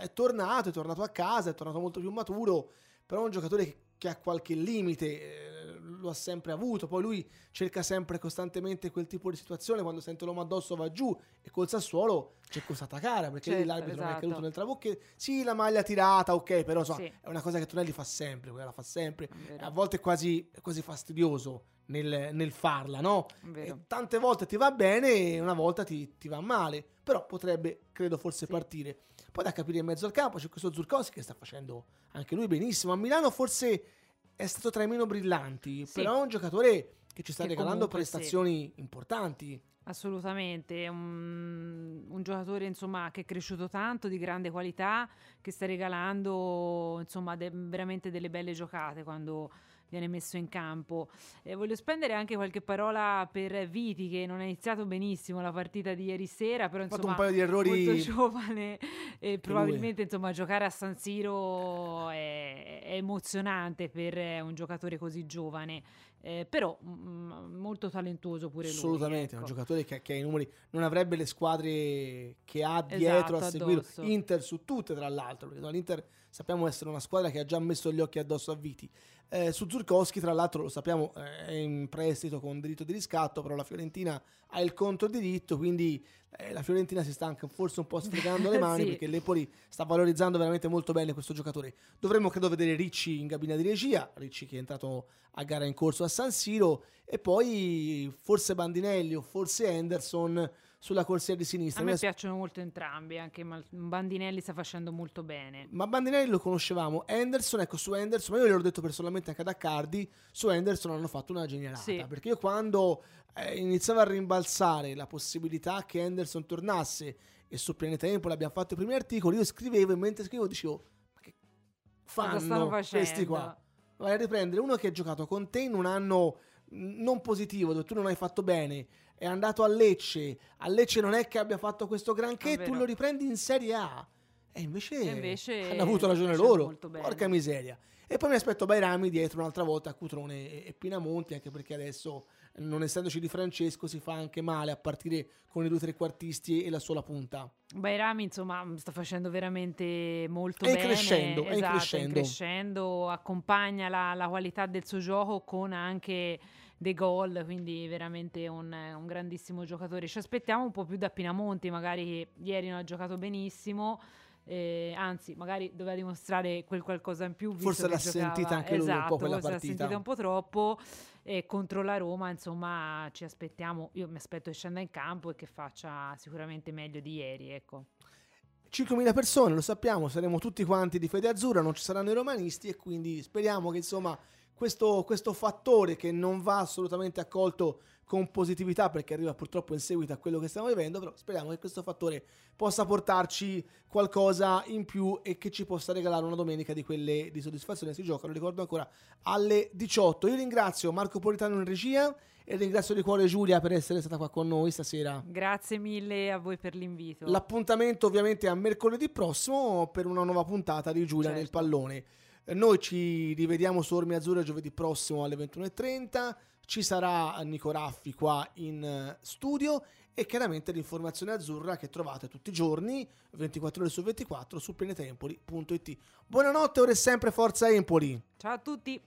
Eh, è tornato, è tornato a casa, è tornato molto più maturo, però è un giocatore che, che ha qualche limite, eh, lo ha sempre avuto. Poi lui cerca sempre costantemente quel tipo di situazione, quando sente l'uomo addosso va giù e col Sassuolo c'è costata cara, perché lì Certo, l'arbitro non è esatto. caduto nel trabocche. Sì, la maglia tirata, ok, però insomma, Sì. è una cosa che Tonelli fa sempre, quella la fa sempre. A volte è quasi, è quasi fastidioso nel, nel farla, no? Tante volte ti va bene e una volta ti, ti va male, però potrebbe, credo, forse Sì. partire. Poi da capire in mezzo al campo c'è questo Zurkowski che sta facendo anche lui benissimo. A Milano forse è stato tra i meno brillanti, Sì. però è un giocatore che ci sta Che regalando comunque sì. prestazioni importanti. Assolutamente, un, un giocatore insomma, che è cresciuto tanto, di grande qualità, che sta regalando insomma, de- veramente delle belle giocate quando viene messo in campo. E voglio spendere anche qualche parola per Viti che non ha iniziato benissimo la partita di ieri sera, però Ha fatto insomma un paio di errori. molto (laughs) giovane e probabilmente insomma, giocare a San Siro è, è emozionante per eh, un giocatore così giovane. Eh, però mm, molto talentuoso pure lui. Assolutamente, è un ecco. giocatore che, che ha i numeri, non avrebbe le squadre che ha dietro Esatto, a seguire. addosso. Inter su tutte, tra l'altro, perché l'Inter sappiamo essere una squadra che ha già messo gli occhi addosso a Viti. Eh, su Zurkowski, tra l'altro, lo sappiamo, eh, è in prestito con diritto di riscatto, però la Fiorentina ha il conto diritto, quindi eh, la Fiorentina si sta anche forse un po' sfregando le (laughs) mani Sì. perché l'Empoli sta valorizzando veramente molto bene questo giocatore. Dovremmo credo vedere Ricci in cabina di regia, Ricci che è entrato a gara in corso a San Siro e poi forse Bandinelli o forse Henderson sulla corsia di sinistra. A me piacciono molto entrambi, anche Bandinelli sta facendo molto bene. Ma Bandinelli lo conoscevamo, Henderson, ecco su Henderson, ma io gliel'ho detto personalmente anche ad Accardi, su Henderson hanno fatto una genialata, Sì. perché io quando eh, iniziava a rimbalzare la possibilità che Henderson tornasse e su Pianeta Empoli abbiamo fatto i primi articoli, io scrivevo e mentre scrivevo dicevo, ma che fanno questi qua? Vai a riprendere uno che ha giocato con te in un anno mh, non positivo, dove tu non hai fatto bene, è andato a Lecce, a Lecce non è che abbia fatto questo granché, tu vero. lo riprendi in Serie A. E invece, E invece hanno avuto ragione loro. Porca miseria. E poi mi aspetto Bairami dietro un'altra volta a Cutrone e, e Pinamonti, anche perché adesso, non essendoci di Francesco, si fa anche male a partire con i due trequartisti e la sola punta. Bairami, insomma, sta facendo veramente molto È in bene. crescendo, esatto, crescendo. crescendo, accompagna la, la qualità del suo gioco con anche dei gol, quindi veramente un, un grandissimo giocatore. Ci aspettiamo un po' più da Pinamonti, magari che ieri non ha giocato benissimo. eh, anzi magari doveva dimostrare quel qualcosa in più. Forse l'ha giocava- sentita anche lui un po' Esatto, quella forse l'ha partita. sentita un po' troppo e contro la Roma insomma ci aspettiamo, io mi aspetto che scenda in campo e che faccia sicuramente meglio di ieri, ecco. 5.000 persone, lo sappiamo, saremo tutti quanti di fede azzurra, non ci saranno i romanisti e quindi speriamo che insomma questo, questo fattore che non va assolutamente accolto con positività perché arriva purtroppo in seguito a quello che stiamo vivendo, però speriamo che questo fattore possa portarci qualcosa in più e che ci possa regalare una domenica di quelle di soddisfazione. Si gioca, lo ricordo ancora, alle 18. Io ringrazio Marco Politano in regia e ringrazio di cuore Giulia per essere stata qua con noi stasera. Grazie mille a voi per l'invito. L'appuntamento ovviamente è a mercoledì prossimo per una nuova puntata di Giulia nel Certo. pallone. Noi ci rivediamo su Ormi Azzurra giovedì prossimo alle 21.30. Ci sarà Nico Raffi qua in eh, studio e chiaramente l'informazione azzurra che trovate tutti i giorni, 24 ore su 24, su planetempoli.it. Buonanotte, ora è sempre Forza Empoli. Ciao a tutti.